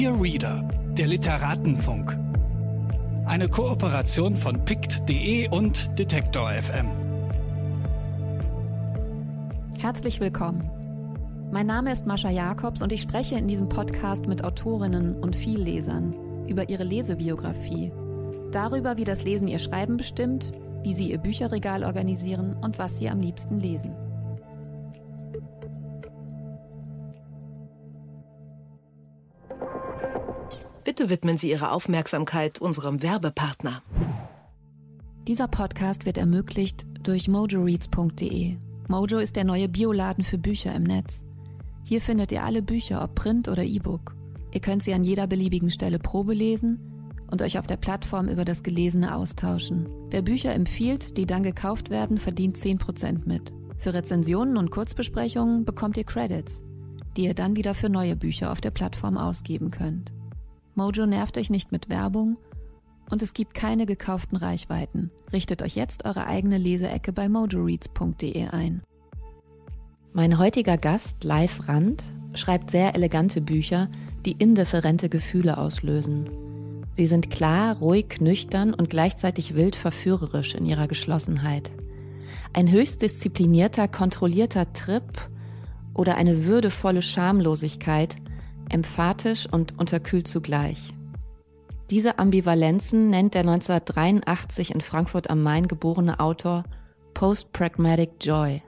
Dear Reader, der Literatenfunk. Eine Kooperation von pict.de und Detektor FM. Herzlich willkommen. Mein Name ist Mascha Jakobs und ich spreche in diesem Podcast mit Autorinnen und Viellesern über ihre Lesebiografie, darüber, wie das Lesen ihr Schreiben bestimmt, wie sie ihr Bücherregal organisieren und was sie am liebsten lesen. Bitte widmen Sie Ihre Aufmerksamkeit unserem Werbepartner. Dieser Podcast wird ermöglicht durch mojoreads.de. Mojo ist der neue Bioladen für Bücher im Netz. Hier findet ihr alle Bücher, ob Print oder E-Book. Ihr könnt sie an jeder beliebigen Stelle Probe lesen und euch auf der Plattform über das Gelesene austauschen. Wer Bücher empfiehlt, die dann gekauft werden, verdient 10% mit. Für Rezensionen und Kurzbesprechungen bekommt ihr Credits, die ihr dann wieder für neue Bücher auf der Plattform ausgeben könnt. Mojo nervt euch nicht mit Werbung und es gibt keine gekauften Reichweiten. Richtet euch jetzt eure eigene Leseecke bei mojoreads.de ein. Mein heutiger Gast, Live Rand, schreibt sehr elegante Bücher, die indifferente Gefühle auslösen. Sie sind klar, ruhig, nüchtern und gleichzeitig wild verführerisch in ihrer Geschlossenheit. Ein höchst disziplinierter, kontrollierter Trip oder eine würdevolle Schamlosigkeit, emphatisch und unterkühlt zugleich. Diese Ambivalenzen nennt der 1983 in Frankfurt am Main geborene Autor Post-Pragmatic Joy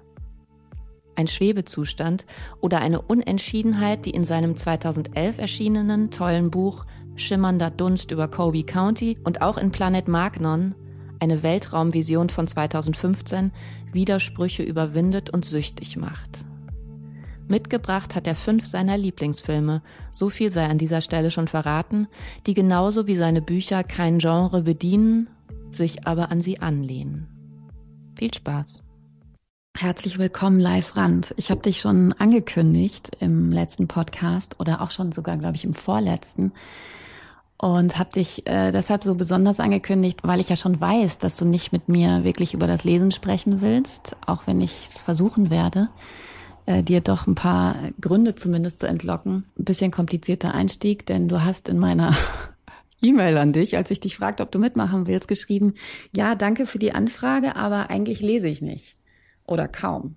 ein Schwebezustand oder eine Unentschiedenheit, die in seinem 2011 erschienenen tollen Buch Schimmernder Dunst über Kobe County und auch in Planet Magnon, eine Weltraumvision von 2015, Widersprüche überwindet und süchtig macht. Mitgebracht hat er fünf seiner Lieblingsfilme, so viel sei an dieser Stelle schon verraten, die genauso wie seine Bücher kein Genre bedienen, sich aber an sie anlehnen. Viel Spaß! Herzlich willkommen, Live Rand. Ich habe dich schon angekündigt im letzten Podcast oder auch schon sogar, glaube ich, im vorletzten und habe dich äh, deshalb so besonders angekündigt, weil ich ja schon weiß, dass du nicht mit mir wirklich über das Lesen sprechen willst, auch wenn ich es versuchen werde, äh, dir doch ein paar Gründe zumindest zu entlocken. Ein bisschen komplizierter Einstieg, denn du hast in meiner E-Mail an dich, als ich dich fragte, ob du mitmachen willst, geschrieben, ja, danke für die Anfrage, aber eigentlich lese ich nicht oder kaum.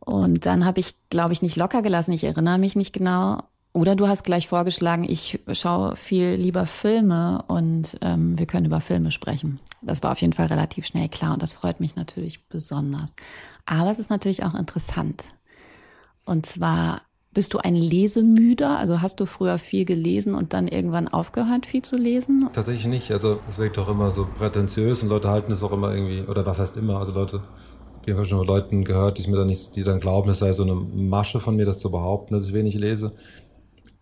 Und dann habe ich, glaube ich, nicht locker gelassen. Ich erinnere mich nicht genau. Oder du hast gleich vorgeschlagen, ich schaue viel lieber Filme und ähm, wir können über Filme sprechen. Das war auf jeden Fall relativ schnell klar und das freut mich natürlich besonders. Aber es ist natürlich auch interessant. Und zwar bist du ein Lesemüder? Also hast du früher viel gelesen und dann irgendwann aufgehört, viel zu lesen? Tatsächlich nicht. Also es wirkt doch immer so prätentiös und Leute halten es auch immer irgendwie, oder was heißt immer? Also Leute jeden Fall schon Leuten gehört, die mir dann nicht, die dann glauben, es sei so eine Masche von mir, das zu behaupten, dass ich wenig lese.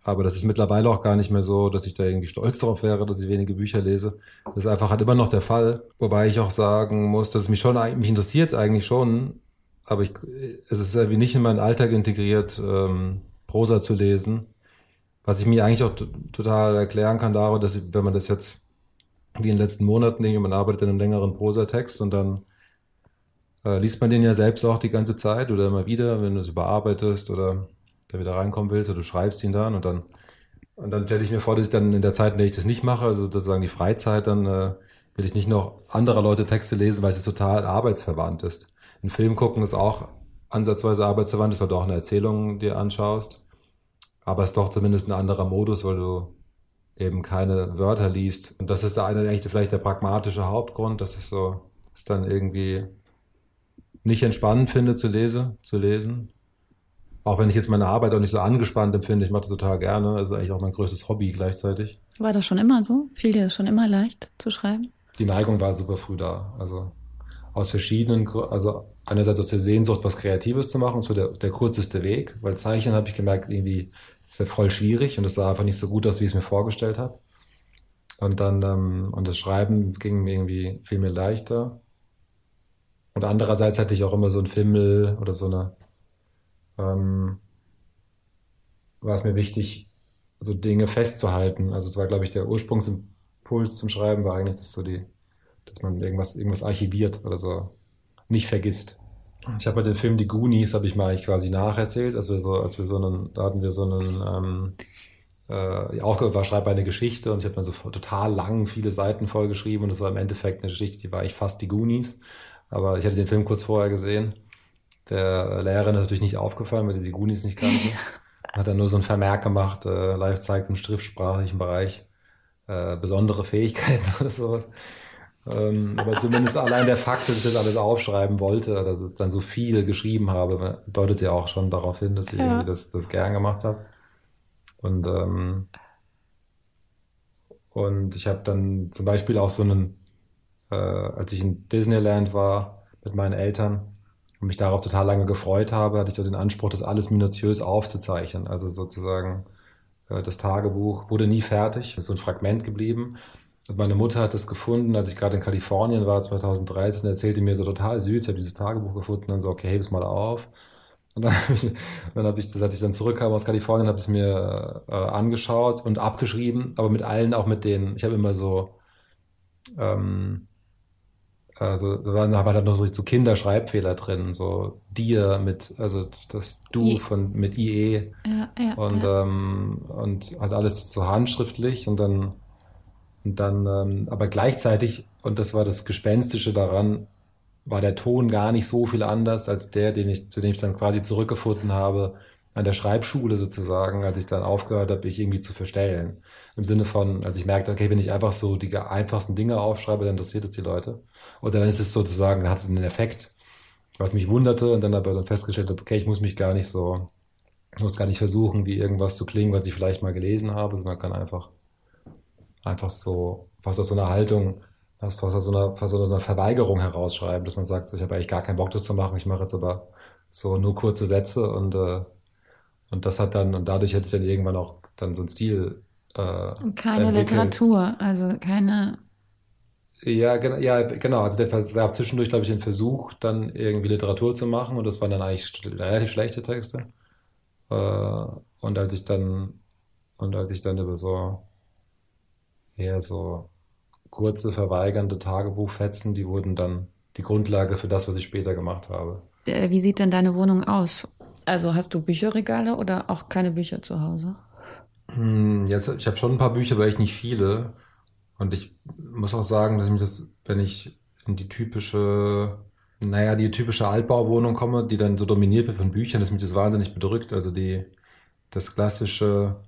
Aber das ist mittlerweile auch gar nicht mehr so, dass ich da irgendwie stolz drauf wäre, dass ich wenige Bücher lese. Das ist einfach halt immer noch der Fall. Wobei ich auch sagen muss, dass mich schon, mich interessiert eigentlich schon, aber ich, es ist irgendwie nicht in meinen Alltag integriert, ähm, Prosa zu lesen. Was ich mir eigentlich auch total erklären kann darüber, dass ich, wenn man das jetzt wie in den letzten Monaten, man arbeitet in einem längeren Prosatext und dann äh, liest man den ja selbst auch die ganze Zeit oder immer wieder, wenn du es überarbeitest oder da wieder reinkommen willst oder du schreibst ihn dann und dann und dann stelle ich mir vor, dass ich dann in der Zeit, in der ich das nicht mache, also sozusagen die Freizeit, dann äh, will ich nicht noch anderer Leute Texte lesen, weil es total arbeitsverwandt ist. Ein Film gucken ist auch ansatzweise arbeitsverwandt, ist, weil du auch eine Erzählung dir anschaust. Aber es ist doch zumindest ein anderer Modus, weil du eben keine Wörter liest. Und das ist der eine, eigentlich vielleicht der pragmatische Hauptgrund, dass es so, ist dann irgendwie nicht entspannend finde zu, lese, zu lesen. Auch wenn ich jetzt meine Arbeit auch nicht so angespannt empfinde, ich mache das total gerne. Das ist eigentlich auch mein größtes Hobby gleichzeitig. War das schon immer so? Fiel dir das schon immer leicht zu schreiben? Die Neigung war super früh da. Also aus verschiedenen, also einerseits aus der Sehnsucht, was Kreatives zu machen, das war der, der kürzeste Weg, weil Zeichnen habe ich gemerkt, irgendwie ist ja voll schwierig und es sah einfach nicht so gut aus, wie ich es mir vorgestellt habe. Und dann, ähm, und das Schreiben ging mir irgendwie viel mehr leichter. Und andererseits hatte ich auch immer so ein Fimmel oder so eine, ähm, war es mir wichtig, so Dinge festzuhalten. Also es war, glaube ich, der Ursprungsimpuls zum Schreiben war eigentlich, dass so die, dass man irgendwas, irgendwas archiviert oder so nicht vergisst. Ich habe bei dem Film Die Goonies, habe ich mal quasi nacherzählt, als wir so, als wir so einen, da hatten wir so einen ähm, äh, Aufgabe war, schreibe eine Geschichte und ich habe dann so total lang viele Seiten vollgeschrieben und es war im Endeffekt eine Geschichte, die war eigentlich fast die Goonies. Aber ich hatte den Film kurz vorher gesehen. Der Lehrerin ist natürlich nicht aufgefallen, weil sie die Goonies nicht kannte. Hat dann nur so einen Vermerk gemacht, äh, live zeigt im schriftsprachlichen Bereich äh, besondere Fähigkeiten oder sowas. Ähm, aber zumindest allein der Fakt, dass ich das alles aufschreiben wollte, dass ich dann so viel geschrieben habe, deutet ja auch schon darauf hin, dass ich ja. das, das gern gemacht habe. Und, ähm, und ich habe dann zum Beispiel auch so einen, äh, als ich in Disneyland war mit meinen Eltern und mich darauf total lange gefreut habe, hatte ich dort den Anspruch, das alles minutiös aufzuzeichnen. Also sozusagen äh, das Tagebuch wurde nie fertig, ist so ein Fragment geblieben. Meine Mutter hat es gefunden, als ich gerade in Kalifornien war, 2013, erzählte mir so total süß, ich habe dieses Tagebuch gefunden und so, okay, heb es mal auf. Und dann habe ich, dann hab ich, als ich dann zurückkam aus Kalifornien, habe es mir äh, angeschaut und abgeschrieben, aber mit allen, auch mit denen, ich habe immer so, ähm, also da waren aber dann noch so Kinderschreibfehler drin, so dir mit, also das Du von mit IE ja, ja, und ja. Ähm, und halt alles so handschriftlich und dann und dann ähm, aber gleichzeitig und das war das Gespenstische daran, war der Ton gar nicht so viel anders als der, den ich zu dem ich dann quasi zurückgefunden habe an der Schreibschule sozusagen, als ich dann aufgehört habe, mich irgendwie zu verstellen. Im Sinne von, als ich merkte, okay, wenn ich einfach so die einfachsten Dinge aufschreibe, dann interessiert es die Leute. Oder dann ist es sozusagen, dann hat es einen Effekt, was mich wunderte und dann aber dann festgestellt habe, okay, ich muss mich gar nicht so, ich muss gar nicht versuchen, wie irgendwas zu klingen, was ich vielleicht mal gelesen habe, sondern kann einfach, einfach so, fast aus so einer Haltung, fast aus so einer, fast aus so einer Verweigerung herausschreiben, dass man sagt, so, ich habe eigentlich gar keinen Bock, das zu machen, ich mache jetzt aber so nur kurze Sätze und äh, und das hat dann, und dadurch hat sich dann irgendwann auch dann so ein Stil. Äh, keine entwickelt. Literatur, also keine. Ja, genau, ja, genau. Also der gab zwischendurch, glaube ich, den Versuch, dann irgendwie Literatur zu machen und das waren dann eigentlich relativ schlechte Texte. Äh, und als ich dann, und als ich dann über so eher so kurze, verweigernde Tagebuchfetzen, die wurden dann die Grundlage für das, was ich später gemacht habe. Wie sieht denn deine Wohnung aus? Also hast du Bücherregale oder auch keine Bücher zu Hause? Hm, jetzt, ich habe schon ein paar Bücher, aber echt nicht viele. Und ich muss auch sagen, dass ich mich das, wenn ich in die typische, naja, die typische Altbauwohnung komme, die dann so dominiert wird von Büchern, dass mich das wahnsinnig bedrückt. Also die, das klassische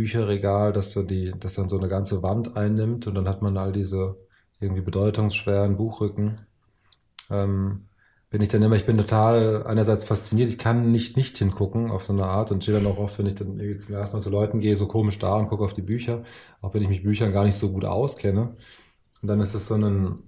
Bücherregal, das so die, das dann so eine ganze Wand einnimmt und dann hat man all diese irgendwie bedeutungsschweren Buchrücken. Ähm, bin ich dann immer, ich bin total einerseits fasziniert, ich kann nicht nicht hingucken auf so eine Art und stehe dann auch oft, wenn ich dann zum ersten Mal zu Leuten gehe, so komisch da und gucke auf die Bücher, auch wenn ich mich Büchern gar nicht so gut auskenne. Und dann ist das so ein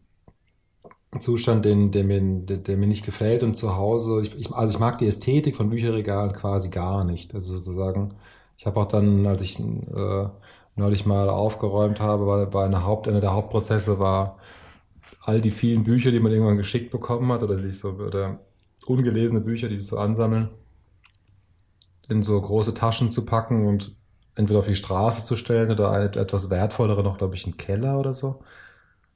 Zustand, den, der, mir, der, der mir nicht gefällt und zu Hause, ich, ich, also ich mag die Ästhetik von Bücherregalen quasi gar nicht. Also sozusagen, ich habe auch dann, als ich äh, neulich mal aufgeräumt habe, weil bei einer Haupt, einer der Hauptprozesse war, all die vielen Bücher, die man irgendwann geschickt bekommen hat oder, die so, oder ungelesene Bücher, die sich so ansammeln, in so große Taschen zu packen und entweder auf die Straße zu stellen oder etwas wertvollere noch, glaube ich, in den Keller oder so.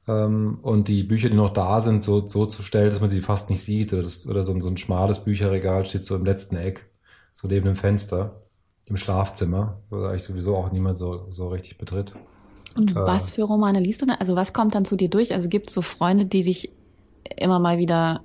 Ähm, und die Bücher, die noch da sind, so, so zu stellen, dass man sie fast nicht sieht. Oder, das, oder so, so ein schmales Bücherregal steht so im letzten Eck, so neben dem Fenster, im Schlafzimmer, wo eigentlich sowieso auch niemand so, so richtig betritt. Und äh, was für Romane liest du denn? Also was kommt dann zu dir durch? Also gibt es so Freunde, die dich immer mal wieder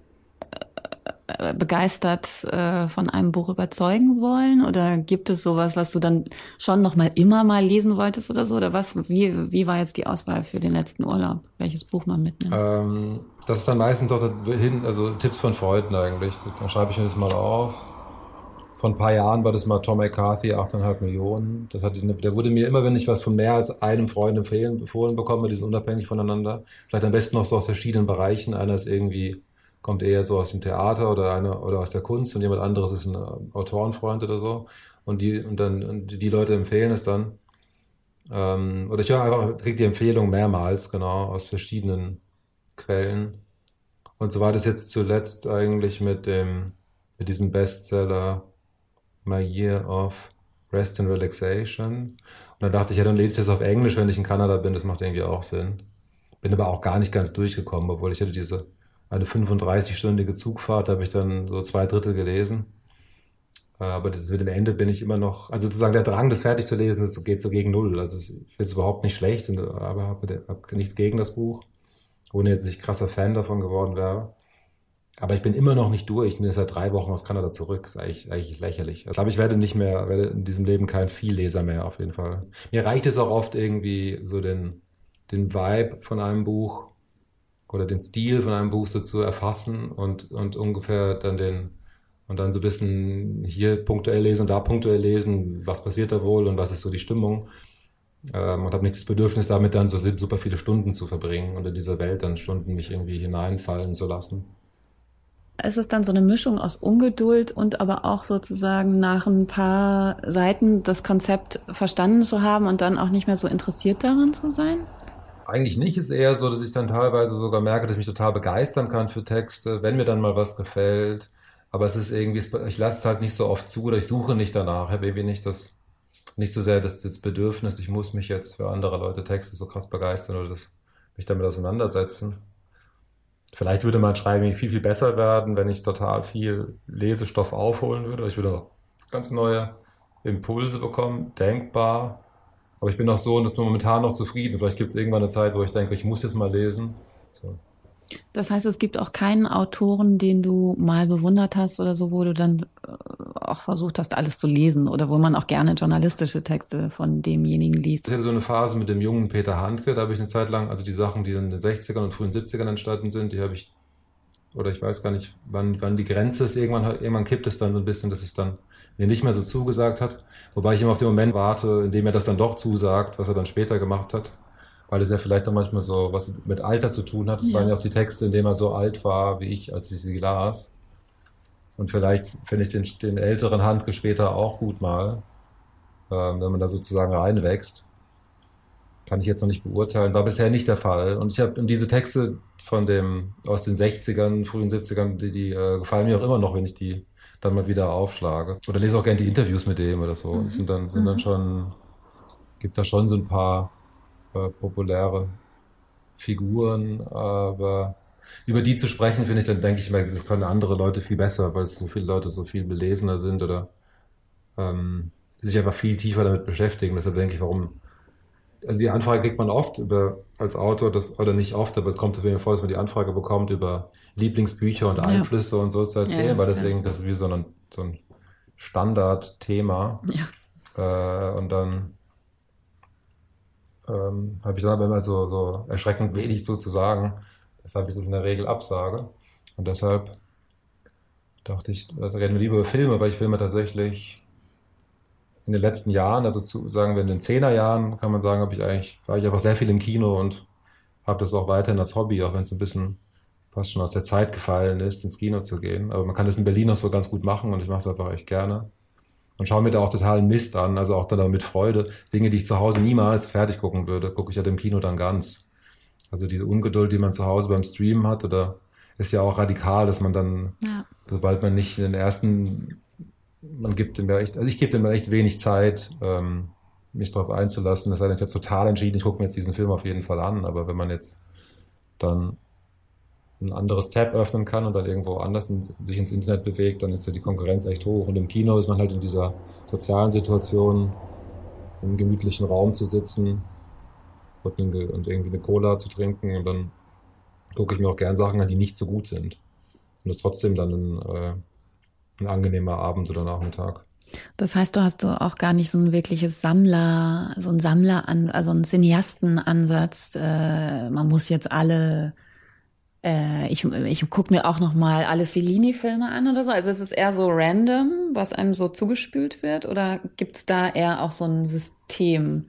äh, äh, begeistert äh, von einem Buch überzeugen wollen? Oder gibt es sowas, was du dann schon noch mal immer mal lesen wolltest oder so? Oder was? Wie, wie war jetzt die Auswahl für den letzten Urlaub? Welches Buch man mitnimmt? Ähm, das ist dann meistens doch hin, also Tipps von Freunden eigentlich. Dann schreibe ich mir das mal auf vor ein paar Jahren war das mal Tom McCarthy, 8,5 Millionen. Das hat, der wurde mir immer, wenn ich was von mehr als einem Freund empfehlen, empfohlen bekomme, die sind unabhängig voneinander. Vielleicht am besten noch so aus verschiedenen Bereichen. Einer ist irgendwie, kommt eher so aus dem Theater oder einer, oder aus der Kunst und jemand anderes ist ein Autorenfreund oder so. Und die, und dann, und die Leute empfehlen es dann. Ähm, oder ich höre einfach, kriege die Empfehlung mehrmals, genau, aus verschiedenen Quellen. Und so war das jetzt zuletzt eigentlich mit dem, mit diesem Bestseller My Year of Rest and Relaxation. Und dann dachte ich, ja, dann lese ich das auf Englisch, wenn ich in Kanada bin. Das macht irgendwie auch Sinn. Bin aber auch gar nicht ganz durchgekommen, obwohl ich hatte diese eine 35-stündige Zugfahrt, habe ich dann so zwei Drittel gelesen. Äh, aber das, mit dem Ende bin ich immer noch, also sozusagen der Drang, das fertig zu lesen, das geht so gegen Null. Also ich finde es überhaupt nicht schlecht, aber habe hab nichts gegen das Buch, ohne jetzt nicht krasser Fan davon geworden wäre. Aber ich bin immer noch nicht durch. Ich bin jetzt seit drei Wochen aus Kanada zurück. Das ist eigentlich, eigentlich lächerlich. Ich glaube, ich werde nicht mehr, werde in diesem Leben kein Vielleser mehr, auf jeden Fall. Mir reicht es auch oft irgendwie so den, den Vibe von einem Buch oder den Stil von einem Buch so zu erfassen und, und ungefähr dann den, und dann so ein bisschen hier punktuell lesen und da punktuell lesen, was passiert da wohl und was ist so die Stimmung. Ähm, und habe nicht das Bedürfnis, damit dann so super viele Stunden zu verbringen und in dieser Welt dann Stunden mich irgendwie hineinfallen zu lassen. Ist es dann so eine Mischung aus Ungeduld und aber auch sozusagen nach ein paar Seiten das Konzept verstanden zu haben und dann auch nicht mehr so interessiert daran zu sein? Eigentlich nicht, ist eher so, dass ich dann teilweise sogar merke, dass ich mich total begeistern kann für Texte, wenn mir dann mal was gefällt aber es ist irgendwie, ich lasse es halt nicht so oft zu oder ich suche nicht danach. Ich habe irgendwie nicht das, nicht so sehr das, das Bedürfnis, ich muss mich jetzt für andere Leute Texte so krass begeistern oder das, mich damit auseinandersetzen. Vielleicht würde mein Schreiben viel, viel besser werden, wenn ich total viel Lesestoff aufholen würde. Ich würde ganz neue Impulse bekommen, denkbar. Aber ich bin auch so momentan noch zufrieden. Vielleicht gibt es irgendwann eine Zeit, wo ich denke, ich muss jetzt mal lesen. Das heißt, es gibt auch keinen Autoren, den du mal bewundert hast oder so, wo du dann äh, auch versucht hast, alles zu lesen oder wo man auch gerne journalistische Texte von demjenigen liest. Ich hatte so eine Phase mit dem jungen Peter Handke, da habe ich eine Zeit lang, also die Sachen, die in den 60ern und frühen 70ern entstanden sind, die habe ich, oder ich weiß gar nicht, wann, wann die Grenze ist, irgendwann, irgendwann kippt es dann so ein bisschen, dass es dann mir nicht mehr so zugesagt hat. Wobei ich immer auf den Moment warte, in dem er das dann doch zusagt, was er dann später gemacht hat weil es ja vielleicht auch manchmal so was mit Alter zu tun hat. Das ja. waren ja auch die Texte, in denen er so alt war wie ich, als ich sie las. Und vielleicht finde ich den, den älteren Handke später auch gut mal, ähm, wenn man da sozusagen reinwächst. Kann ich jetzt noch nicht beurteilen, war bisher nicht der Fall. Und ich habe diese Texte von dem aus den 60ern, frühen 70ern, die, die äh, gefallen mir auch immer noch, wenn ich die dann mal wieder aufschlage. Oder lese auch gerne die Interviews mit dem oder so. Mhm. sind dann, sind dann mhm. schon, gibt da schon so ein paar äh, populäre Figuren, aber über die zu sprechen, finde ich, dann denke ich mal, das können andere Leute viel besser, weil es so viele Leute so viel belesener sind oder ähm, sich einfach viel tiefer damit beschäftigen. Deshalb denke ich, warum. Also die Anfrage kriegt man oft über als Autor, das, oder nicht oft, aber es kommt auf jeden Fall vor, dass man die Anfrage bekommt, über Lieblingsbücher und Einflüsse ja. und so zu erzählen, ja, weil deswegen, das ist wie so ein, so ein Standardthema. Ja. Äh, und dann ähm, habe ich dann aber immer so, so erschreckend wenig sozusagen, weshalb ich das in der Regel absage. Und deshalb dachte ich, also reden wir lieber über Filme, weil ich Filme tatsächlich in den letzten Jahren, also zu, sagen wir in den Zehnerjahren, kann man sagen, habe ich eigentlich, war ich einfach sehr viel im Kino und habe das auch weiterhin als Hobby, auch wenn es ein bisschen fast schon aus der Zeit gefallen ist, ins Kino zu gehen. Aber man kann das in Berlin auch so ganz gut machen und ich mache es einfach echt gerne und schaue mir da auch totalen Mist an, also auch dann mit Freude. Dinge, die ich zu Hause niemals fertig gucken würde, gucke ich ja halt im Kino dann ganz. Also diese Ungeduld, die man zu Hause beim Streamen hat, oder ist ja auch radikal, dass man dann, ja. sobald man nicht in den ersten, man gibt dem ja echt, also ich gebe dem echt wenig Zeit, ähm, mich darauf einzulassen. Das heißt, ich habe total entschieden, ich gucke mir jetzt diesen Film auf jeden Fall an, aber wenn man jetzt dann ein anderes Tab öffnen kann und dann irgendwo anders in, sich ins Internet bewegt, dann ist ja die Konkurrenz echt hoch. Und im Kino ist man halt in dieser sozialen Situation, im gemütlichen Raum zu sitzen und, und irgendwie eine Cola zu trinken und dann gucke ich mir auch gern Sachen an, die nicht so gut sind. Und das ist trotzdem dann ein, äh, ein angenehmer Abend oder Nachmittag. Das heißt, du hast du auch gar nicht so ein wirkliches Sammler, so ein Sammler, also einen Cineastenansatz. Äh, man muss jetzt alle äh, ich ich gucke mir auch noch mal alle Fellini-Filme an oder so. Also es ist eher so random, was einem so zugespült wird, oder gibt's da eher auch so ein System?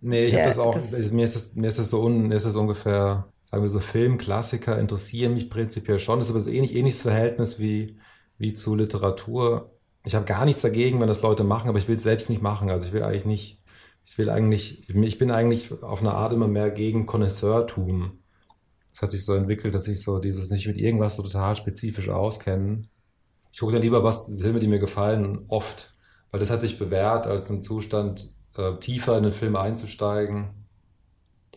Nee, ich habe das auch. Das, also mir ist das, mir ist das so un, mir ist das ungefähr, sagen wir so Filmklassiker interessieren mich prinzipiell schon. Das ist aber so ähnlich ähnliches Verhältnis wie wie zu Literatur. Ich habe gar nichts dagegen, wenn das Leute machen, aber ich will es selbst nicht machen. Also ich will eigentlich nicht. Ich will eigentlich, ich bin eigentlich auf eine Art immer mehr gegen Connoisseurtum es hat sich so entwickelt, dass ich so dieses nicht mit irgendwas so total spezifisch auskennen. Ich gucke dann lieber was, Filme, die mir gefallen, oft. Weil das hat sich bewährt, als ein Zustand, äh, tiefer in den Film einzusteigen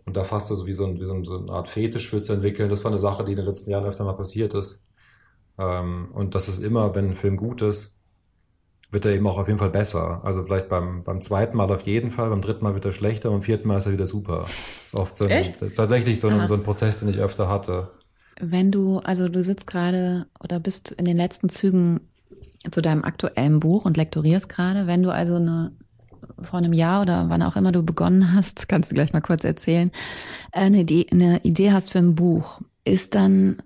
und da fast so wie so, ein, wie so eine Art Fetisch für zu entwickeln. Das war eine Sache, die in den letzten Jahren öfter mal passiert ist. Ähm, und das ist immer, wenn ein Film gut ist, wird er eben auch auf jeden Fall besser. Also vielleicht beim, beim zweiten Mal auf jeden Fall, beim dritten Mal wird er schlechter, beim vierten Mal ist er wieder super. Das ist oft so ein, ist tatsächlich so ein, so ein Prozess, den ich öfter hatte. Wenn du, also du sitzt gerade oder bist in den letzten Zügen zu deinem aktuellen Buch und lektorierst gerade, wenn du also eine vor einem Jahr oder wann auch immer du begonnen hast, kannst du gleich mal kurz erzählen, eine Idee, eine Idee hast für ein Buch, ist dann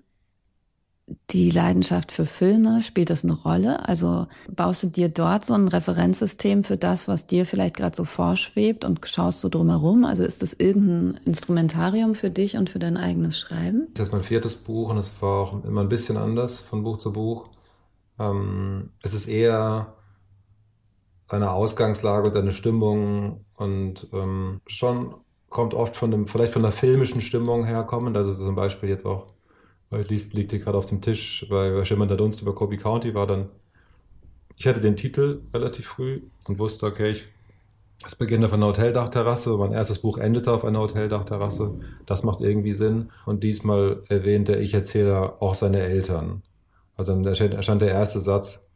die Leidenschaft für Filme, spielt das eine Rolle? Also baust du dir dort so ein Referenzsystem für das, was dir vielleicht gerade so vorschwebt und schaust du drumherum? Also ist das irgendein Instrumentarium für dich und für dein eigenes Schreiben? Das ist mein viertes Buch und es war auch immer ein bisschen anders von Buch zu Buch. Ähm, es ist eher eine Ausgangslage und eine Stimmung und ähm, schon kommt oft von dem, vielleicht von der filmischen Stimmung herkommend. Also zum Beispiel jetzt auch weil liest, liegt hier gerade auf dem Tisch, weil bei Schimmernder Dunst über Kobe County war dann, ich hatte den Titel relativ früh und wusste, okay, ich, es beginnt auf einer Hoteldachterrasse, mein erstes Buch endete auf einer Hoteldachterrasse, das macht irgendwie Sinn und diesmal erwähnte ich Erzähler auch seine Eltern. Also da stand der erste Satz,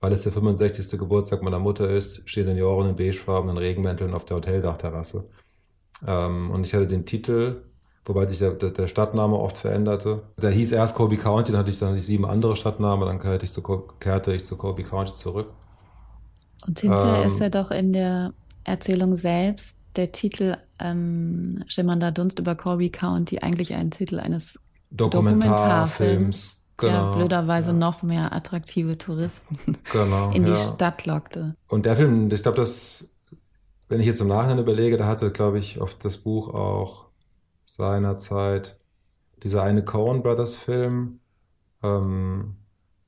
weil es der 65. Geburtstag meiner Mutter ist, stehen Senioren in beigefarbenen Regenmänteln auf der Hoteldachterrasse. Ähm, und ich hatte den Titel wobei sich der, der, Stadtname oft veränderte. Der hieß erst Colby County, dann hatte ich dann die sieben andere Stadtnamen, dann kehrte ich zu, kehrte ich zu Colby County zurück. Und hinterher ähm, ist ja doch in der Erzählung selbst der Titel ähm, Schimmernder Dunst über Colby County eigentlich ein Titel eines Dokumentarfilms. Genau, der blöderweise ja. noch mehr attraktive Touristen genau, in die ja. Stadt lockte. Und der Film, ich glaube, das, wenn ich jetzt im Nachhinein überlege, da hatte, glaube ich, oft das Buch auch seinerzeit dieser eine Coen Brothers Film, ähm,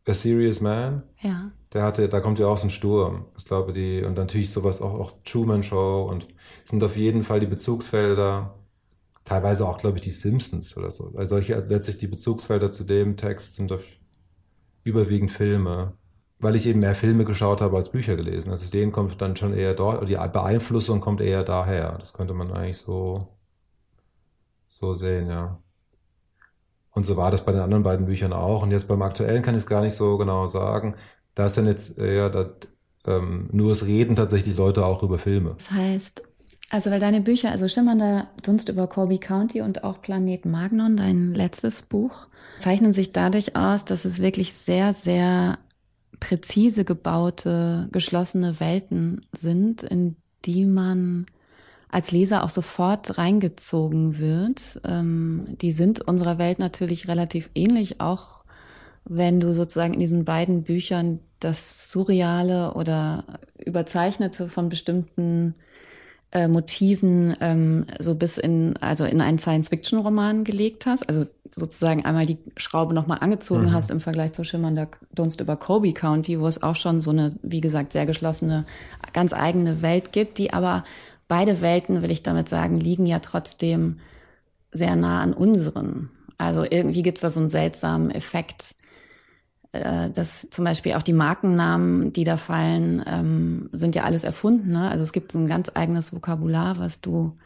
A Serious Man. Ja. Der hatte, da kommt ja auch so ein Sturm. Ich glaube, die, und natürlich sowas auch, auch Truman Show und sind auf jeden Fall die Bezugsfelder, teilweise auch, glaube ich, die Simpsons oder so. Also letztlich die Bezugsfelder zu dem Text sind auf überwiegend Filme. Weil ich eben mehr Filme geschaut habe als Bücher gelesen. Also denen kommt dann schon eher dort, die Beeinflussung kommt eher daher. Das könnte man eigentlich so so sehen, ja. Und so war das bei den anderen beiden Büchern auch. Und jetzt beim aktuellen kann ich es gar nicht so genau sagen. Da ist dann jetzt eher das, ähm, nur das Reden tatsächlich Leute auch über Filme. Das heißt, also weil deine Bücher, also Schimmernder Dunst über Colby County und auch Planet Magnon, dein letztes Buch, zeichnen sich dadurch aus, dass es wirklich sehr, sehr präzise gebaute, geschlossene Welten sind, in die man als Leser auch sofort reingezogen wird. Ähm, die sind unserer Welt natürlich relativ ähnlich, auch wenn du sozusagen in diesen beiden Büchern das Surreale oder Überzeichnete von bestimmten äh, Motiven ähm, so bis in, also in einen Science-Fiction-Roman gelegt hast, also sozusagen einmal die Schraube nochmal angezogen mhm. hast im Vergleich zu Schimmernder Dunst über Kobe County, wo es auch schon so eine, wie gesagt, sehr geschlossene, ganz eigene Welt gibt, die aber beide Welten, will ich damit sagen, liegen ja trotzdem sehr nah an unseren. Also irgendwie gibt es da so einen seltsamen Effekt, äh, dass zum Beispiel auch die Markennamen, die da fallen, ähm, sind ja alles erfunden. Ne? Also es gibt so ein ganz eigenes Vokabular, was du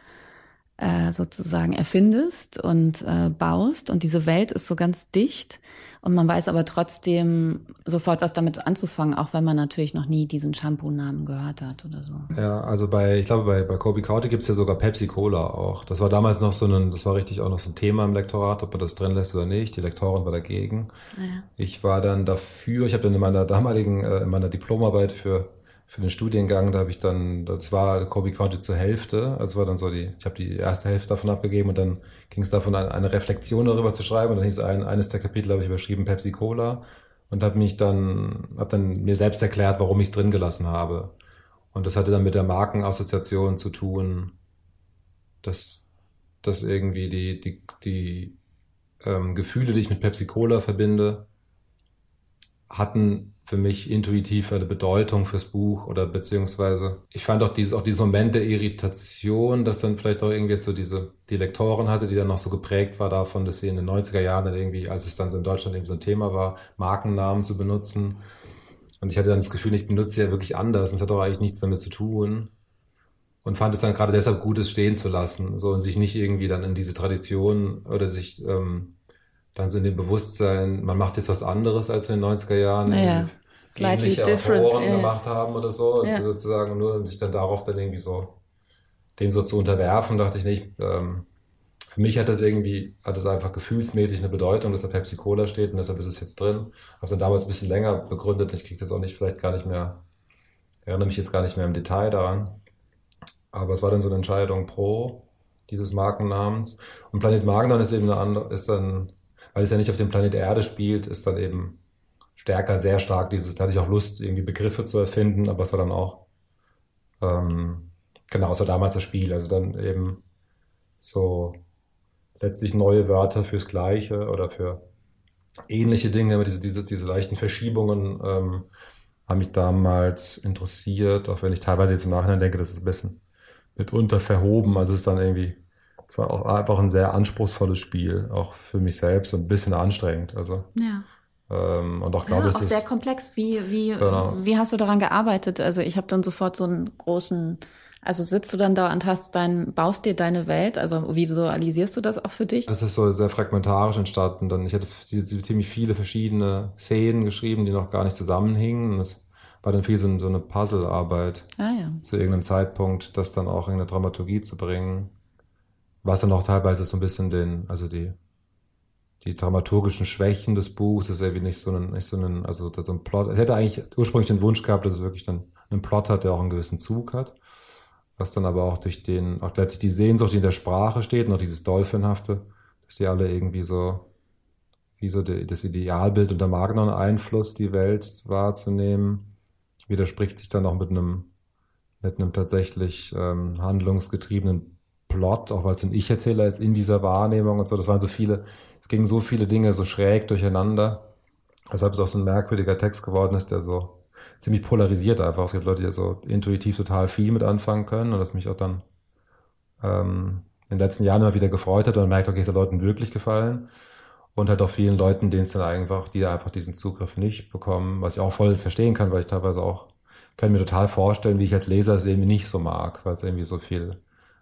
äh, sozusagen erfindest und äh, baust. Und diese Welt ist so ganz dicht. Und man weiß aber trotzdem sofort, was damit anzufangen, auch wenn man natürlich noch nie diesen Shampoo-Namen gehört hat oder so. Ja, also bei, ich glaube, bei, bei Kobe County gibt's ja sogar Pepsi Cola auch. Das war damals noch so ein, das war richtig auch noch so ein Thema im Lektorat, ob man das drin lässt oder nicht. Die Lektorin war dagegen. Ja. Ich war dann dafür, ich habe dann in meiner damaligen, äh, in meiner Diplomarbeit für für den Studiengang, da habe ich dann, das war Kobe County zur Hälfte, also war dann so die, ich habe die erste Hälfte davon abgegeben und dann ging es davon, eine, eine Reflexion darüber zu schreiben. Und dann hieß ein, eines der Kapitel habe ich überschrieben Pepsi Cola. Und habe mich dann, habe dann mir selbst erklärt, warum ich es drin gelassen habe. Und das hatte dann mit der Markenassoziation zu tun, dass, dass irgendwie die, die, die ähm, Gefühle, die ich mit Pepsi Cola verbinde, hatten für mich intuitiv eine Bedeutung fürs Buch oder beziehungsweise ich fand auch dieses, auch diesen Moment der Irritation, dass dann vielleicht auch irgendwie so diese, die Lektorin hatte, die dann noch so geprägt war davon, dass sie in den 90er Jahren dann irgendwie, als es dann so in Deutschland eben so ein Thema war, Markennamen zu benutzen. Und ich hatte dann das Gefühl, ich benutze ja wirklich anders und es hat auch eigentlich nichts damit zu tun. Und fand es dann gerade deshalb gut, es stehen zu lassen, so und sich nicht irgendwie dann in diese Tradition oder sich ähm, dann so in dem Bewusstsein, man macht jetzt was anderes als in den 90er Jahren. Naja. Slightly different, Autoren ja. gemacht haben oder so, Ja. sozusagen, nur um sich dann darauf dann irgendwie so, dem so zu unterwerfen, dachte ich nicht, ähm, für mich hat das irgendwie, hat es einfach gefühlsmäßig eine Bedeutung, dass da Pepsi Cola steht und deshalb ist es jetzt drin. Habe dann damals ein bisschen länger begründet, ich kriege das auch nicht, vielleicht gar nicht mehr, erinnere mich jetzt gar nicht mehr im Detail daran. Aber es war dann so eine Entscheidung pro dieses Markennamens. Und Planet Magnon ist eben eine andere, ist dann, weil es ja nicht auf dem Planet Erde spielt, ist dann eben stärker, sehr stark dieses, da hatte ich auch Lust, irgendwie Begriffe zu erfinden, aber es war dann auch, ähm, genau, es war damals das Spiel, also dann eben so letztlich neue Wörter fürs Gleiche oder für ähnliche Dinge, aber diese, diese, diese leichten Verschiebungen ähm, haben mich damals interessiert, auch wenn ich teilweise jetzt im Nachhinein denke, das ist ein bisschen mitunter verhoben, also es ist dann irgendwie, es war auch einfach ein sehr anspruchsvolles Spiel, auch für mich selbst und ein bisschen anstrengend, also Ja. ähm, und auch glaube ja, es auch ist sehr komplex. Wie, wie, Genau. wie hast du daran gearbeitet? Also ich habe dann sofort so einen großen, also sitzt du dann da und hast dein, baust dir deine Welt, also visualisierst du das auch für dich? Das ist so sehr fragmentarisch entstanden. Dann ich hatte ziemlich viele verschiedene Szenen geschrieben, die noch gar nicht zusammenhingen. Und es war dann viel so, so eine Puzzlearbeit Ah ja. zu irgendeinem Zeitpunkt, das dann auch in eine Dramaturgie zu bringen. Was dann auch teilweise so ein bisschen den, also die, die dramaturgischen Schwächen des Buchs, ist irgendwie nicht so ein, nicht so ein, also so ein Plot. Es hätte eigentlich ursprünglich den Wunsch gehabt, dass es wirklich dann einen Plot hat, der auch einen gewissen Zug hat. Was dann aber auch durch den, auch letztlich die Sehnsucht, die in der Sprache steht, noch dieses Dolphinhafte, dass die alle irgendwie so, wie so das Idealbild unter Magnon-Einfluss, die Welt wahrzunehmen, widerspricht sich dann auch mit einem, mit einem tatsächlich ähm, handlungsgetriebenen Plot, auch weil es ein Ich-Erzähler ist in dieser Wahrnehmung und so. Das waren so viele, es gingen so viele Dinge so schräg durcheinander, weshalb es auch so ein merkwürdiger Text geworden ist, der so ziemlich polarisiert einfach. Es gibt Leute, die so intuitiv total viel mit anfangen können und das mich auch dann ähm, in den letzten Jahren immer wieder gefreut hat und merkt, okay, es hat Leuten wirklich gefallen. Und halt auch vielen Leuten, denen es dann einfach, die einfach diesen Zugriff nicht bekommen, was ich auch voll verstehen kann, weil ich teilweise auch, kann mir total vorstellen, wie ich als Leser es irgendwie nicht so mag, weil es irgendwie so viel,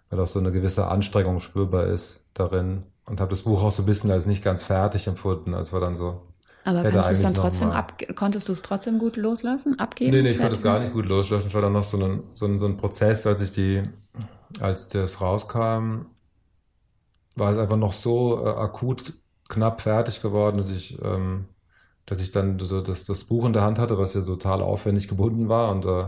weil auch so eine gewisse Anstrengung spürbar ist darin. Und habe das Buch auch so ein bisschen als nicht ganz fertig empfunden, als war dann so, Aber kannst du dann trotzdem ab, konntest du es trotzdem gut loslassen, abgeben? Nee, nee, ich konnte es gar nicht gut loslassen. Es war dann noch so ein, so ein, so ein Prozess, als ich die, als das rauskam, war es einfach noch so äh, akut knapp fertig geworden, dass ich, ähm, dass ich dann so das, das Buch in der Hand hatte, was ja so total aufwendig gebunden war und äh,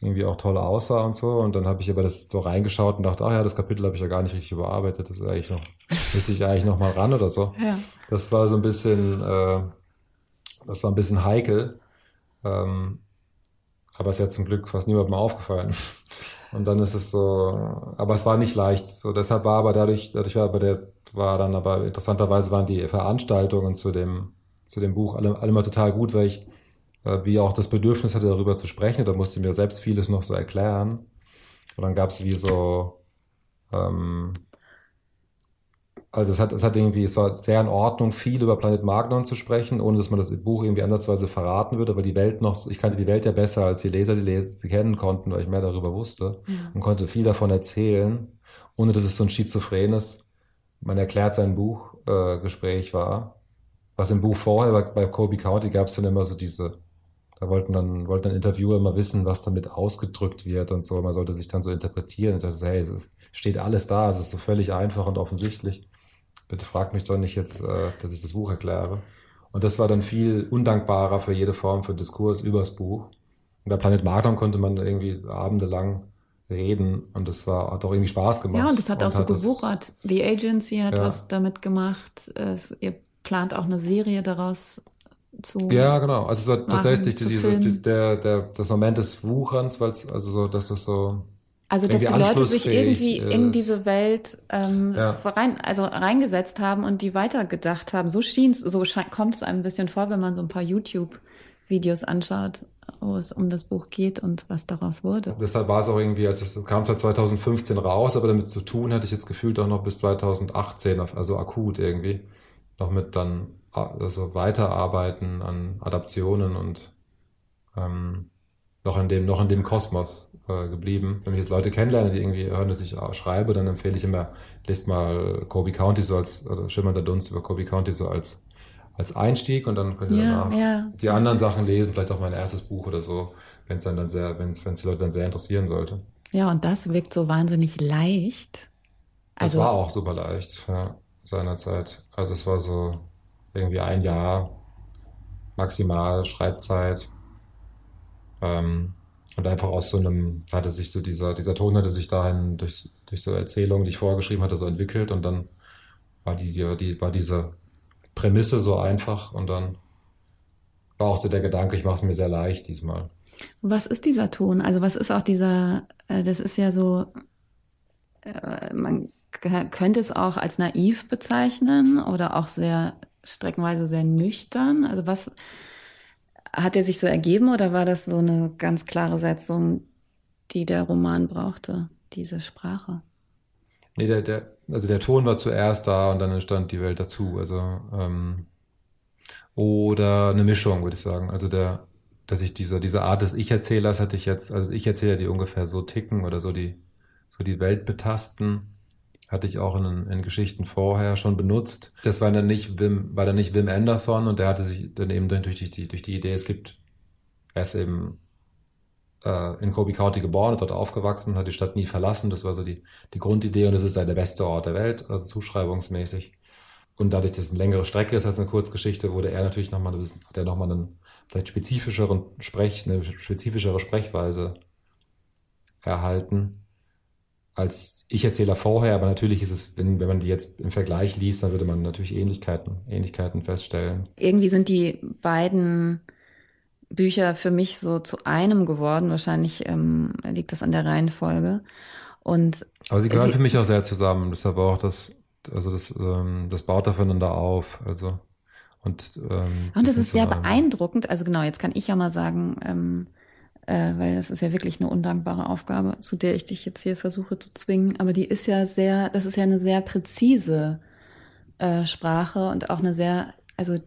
irgendwie auch toll aussah und so. Und dann habe ich aber das so reingeschaut und dachte, ach ja, das Kapitel habe ich ja gar nicht richtig überarbeitet. Das ist eigentlich noch, müsste ich eigentlich noch mal ran oder so. Ja. Das war so ein bisschen, äh, das war ein bisschen heikel. Ähm, aber ist ja zum Glück fast niemandem aufgefallen. Und dann ist es so, aber es war nicht leicht. So, deshalb war aber dadurch, dadurch war aber der, war dann aber interessanterweise waren die Veranstaltungen zu dem, zu dem Buch alle, alle mal total gut, weil ich, wie auch das Bedürfnis hatte, darüber zu sprechen. Da musste mir selbst vieles noch so erklären. Und dann gab es wie so, ähm, also es hat, es hat irgendwie, es war sehr in Ordnung, viel über Planet Magnon zu sprechen, ohne dass man das Buch irgendwie ansatzweise verraten würde, aber die Welt noch, ich kannte die Welt ja besser, als die Leser die Leser kennen konnten, weil ich mehr darüber wusste und konnte viel davon erzählen, ohne dass es so ein schizophrenes, man erklärt sein Buch, äh, Gespräch war. Was im Buch vorher, bei, bei Kobe County gab es dann immer so diese, da wollten dann, wollten dann Interviewer immer wissen, was damit ausgedrückt wird und so. Man sollte sich dann so interpretieren. Ich dachte, hey, es ist, steht alles da, es ist so völlig einfach und offensichtlich. Bitte frag mich doch nicht jetzt, äh, dass ich das Buch erkläre. Und das war dann viel undankbarer für jede Form von Diskurs übers Buch. Und bei Planet Magnon konnte man irgendwie abendelang reden und das war, hat auch irgendwie Spaß gemacht. Ja, und das hat auch so gewuchert. The Agency hat Ja. was damit gemacht. Es, ihr plant auch eine Serie daraus zu. Ja, genau. Also es war machen, tatsächlich diese, die, der, der, das Moment des Wucherns, weil es, also so, dass das so, Also, dass die Leute sich irgendwie in ist. diese Welt ähm, Ja. rein, also reingesetzt haben und die weitergedacht haben. So schien so schei- kommt es einem ein bisschen vor, wenn man so ein paar YouTube-Videos anschaut, wo es um das Buch geht und was daraus wurde. deshalb war es auch irgendwie, als es kam zwar 2015 raus, aber damit zu tun hatte ich jetzt gefühlt auch noch bis 2018, auf- also akut irgendwie, noch mit dann also weiterarbeiten an Adaptionen und ähm, noch in dem, noch in dem Kosmos äh, geblieben. Wenn ich jetzt Leute kennenlerne, die irgendwie hören, dass ich äh, schreibe, dann empfehle ich immer, lest mal Kobe County so als, oder Schimmernder Dunst über Kobe County so als, als Einstieg und dann könnt ihr Ja, danach ja. die anderen Sachen lesen, vielleicht auch mein erstes Buch oder so, wenn es dann, dann sehr, wenn es die Leute dann sehr interessieren sollte. Ja, und das wirkt so wahnsinnig leicht. Das Also, war auch super leicht, ja, seinerzeit. Also es war so irgendwie ein Jahr maximal Schreibzeit. Ähm, und einfach aus so einem, hatte sich so dieser, dieser Ton hatte sich dahin durch, durch so Erzählungen, die ich vorgeschrieben hatte, so entwickelt und dann war die, die, die war diese Prämisse so einfach und dann war auch so der Gedanke, ich mache es mir sehr leicht diesmal. was ist dieser Ton? Also, was ist auch dieser, äh, das ist ja so, äh, man könnte es auch als naiv bezeichnen oder auch sehr streckenweise sehr nüchtern. Also, was hat er sich so ergeben oder war das so eine ganz klare Setzung, die der Roman brauchte, diese Sprache? Nee, der, der, also der Ton war zuerst da und dann entstand die Welt dazu. Also ähm, oder eine Mischung, würde ich sagen. Also der, dass ich diese, diese Art des Ich-Erzählers hatte ich jetzt, also Ich-Erzähler, die ungefähr so ticken oder so die, so die Welt betasten, hatte ich auch in, in Geschichten vorher schon benutzt. Das war dann nicht Wim, war dann nicht Wim Anderson und der hatte sich dann eben durch die, durch die Idee, es gibt, er ist eben äh, in Kobe County geboren, dort aufgewachsen, hat die Stadt nie verlassen. Das war so die, die Grundidee und es ist ja der beste Ort der Welt, also zuschreibungsmäßig. Und dadurch, dass es eine längere Strecke ist als eine Kurzgeschichte, wurde er natürlich nochmal hat er nochmal einen vielleicht spezifischeren Sprech, eine spezifischere Sprechweise erhalten als ich Erzähler vorher, aber natürlich ist es, wenn, wenn man die jetzt im Vergleich liest, dann würde man natürlich Ähnlichkeiten, Ähnlichkeiten feststellen. Irgendwie sind die beiden Bücher für mich so zu einem geworden. Wahrscheinlich ähm, liegt das an der Reihenfolge. Und Aber sie gehören Sie- für mich auch sehr zusammen. Deshalb auch das, also das, ähm, das baut aufeinander auf. Also und ähm, Und es ist so sehr beeindruckend. Also genau, jetzt kann ich ja mal sagen, ähm, äh, weil das ist ja wirklich eine undankbare Aufgabe, zu der ich dich jetzt hier versuche zu zwingen. Aber die ist ja sehr, das ist ja eine sehr präzise äh, Sprache und auch eine sehr, also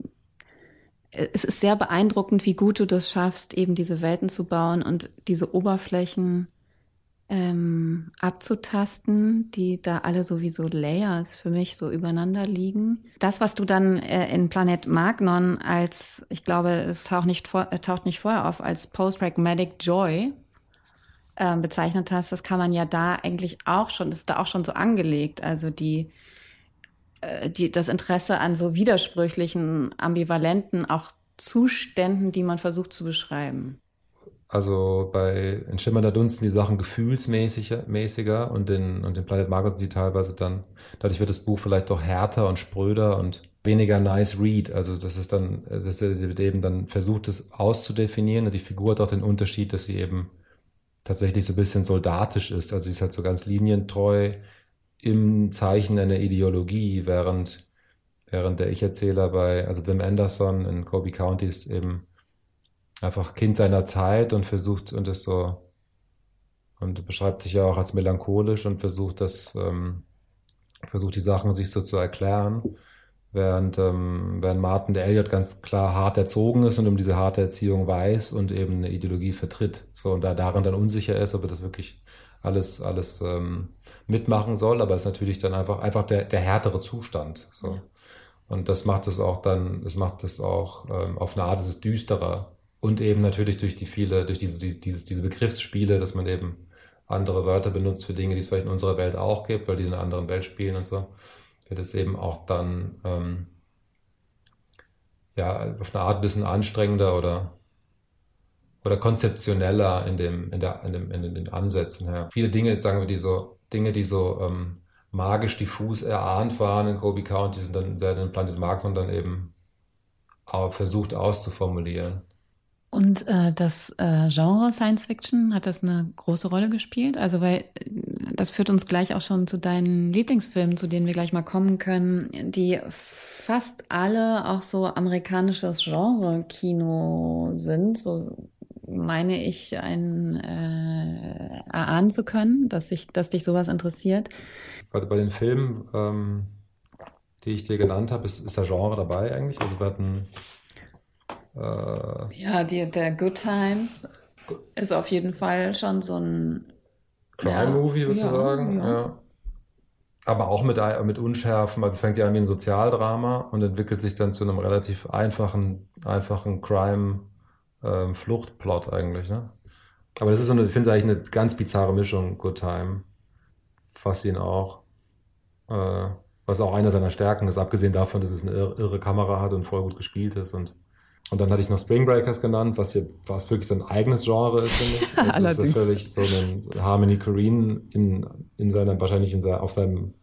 es ist sehr beeindruckend, wie gut du das schaffst, eben diese Welten zu bauen und diese Oberflächen ähm, abzutasten, die da alle sowieso Layers für mich so übereinander liegen. Das, was du dann äh, in Planet Magnon als, ich glaube, es taucht nicht, vor, äh, taucht nicht vorher auf, als Post-Pragmatic Joy äh, bezeichnet hast, das kann man ja da eigentlich auch schon, das ist da auch schon so angelegt. Also die, äh, die, das Interesse an so widersprüchlichen, ambivalenten, auch Zuständen, die man versucht zu beschreiben. Also bei in Schimmernder Dunst sind die Sachen gefühlsmäßiger mäßiger und in, und in Planet Margot sie teilweise dann, dadurch wird das Buch vielleicht doch härter und spröder und weniger nice read. Also das ist dann, dass er eben dann versucht, es auszudefinieren. Und die Figur hat auch den Unterschied, dass sie eben tatsächlich so ein bisschen soldatisch ist. Also sie ist halt so ganz linientreu im Zeichen einer Ideologie, während, während der Ich-Erzähler bei, also Wim Anderson in Kobe County ist eben einfach Kind seiner Zeit und versucht und ist so und beschreibt sich ja auch als melancholisch und versucht das ähm, versucht die Sachen sich so zu erklären. Während ähm, während Martin der Elliot ganz klar hart erzogen ist und um diese harte Erziehung weiß und eben eine Ideologie vertritt. So und da daran dann unsicher ist ob er das wirklich alles alles ähm, mitmachen soll. Aber es ist natürlich dann einfach einfach der der härtere Zustand. So. Und das macht es auch dann das macht es auch ähm, auf eine Art ist es düsterer und eben natürlich durch die viele, durch diese, diese, diese Begriffsspiele, dass man eben andere Wörter benutzt für Dinge, die es vielleicht in unserer Welt auch gibt, weil die in einer anderen Welt spielen und so, wird es eben auch dann ähm, ja auf eine Art ein bisschen anstrengender oder oder konzeptioneller in dem in der in dem in den Ansätzen her. Viele Dinge, sagen wir die so Dinge, die so ähm, magisch diffus erahnt waren in Kobe County, sind dann in Planet Markon dann eben versucht auszuformulieren. Und äh, das äh, Genre Science Fiction, hat das eine große Rolle gespielt? Also, weil das führt uns gleich auch schon zu deinen Lieblingsfilmen, zu denen wir gleich mal kommen können, die fast alle auch so amerikanisches Genre-Kino sind. So meine ich, ein äh, erahnen zu können, dass, ich, dass dich sowas interessiert. Bei, bei den Filmen, ähm, die ich dir genannt habe, ist, ist der Genre dabei eigentlich. Also wir hatten Ja, die, der Good Times ist auf jeden Fall schon so ein Crime-Movie, ja, du sagen? ja. Ja. aber auch mit, mit Unschärfen. Also es fängt ja an wie ein Sozialdrama und entwickelt sich dann zu einem relativ einfachen, einfachen Crime-Fluchtplot ähm, eigentlich. Ne? Aber das ist so eine, ich finde es eigentlich eine ganz bizarre Mischung, Good Time. Fast ihn auch. Äh, was auch einer seiner Stärken ist, abgesehen davon, dass es eine irre, irre Kamera hat und voll gut gespielt ist und und dann hatte ich noch Spring Breakers genannt, was hier, was wirklich so ein eigenes Genre ist, finde ich. Das Allerdings. ist ja völlig so ein Harmony Korine in, in seiner, wahrscheinlich in seiner, auf seinem,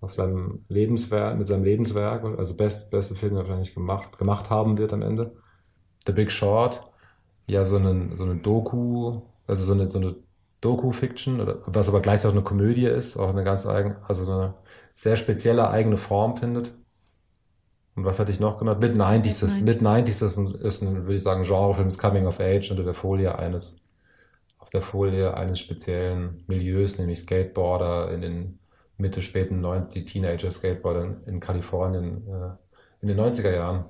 auf seinem Lebenswerk, mit seinem Lebenswerk, also best, beste Film, den er wahrscheinlich gemacht, gemacht haben wird am Ende. The Big Short, ja, so eine, so eine Doku, also so eine, so eine Doku-Fiction, oder, was aber gleichzeitig auch eine Komödie ist, auch eine ganz eigene, also eine sehr spezielle eigene Form findet. Und was hatte ich noch genannt? Mid-90s. Mid-90s ist ein, ist ein, würde ich sagen, Genrefilm, ist Coming of Age unter der Folie eines, auf der Folie eines speziellen Milieus, nämlich Skateboarder in den Mitte, späten 90 Teenager-Skateboarder in, in Kalifornien äh, in den 90er Jahren.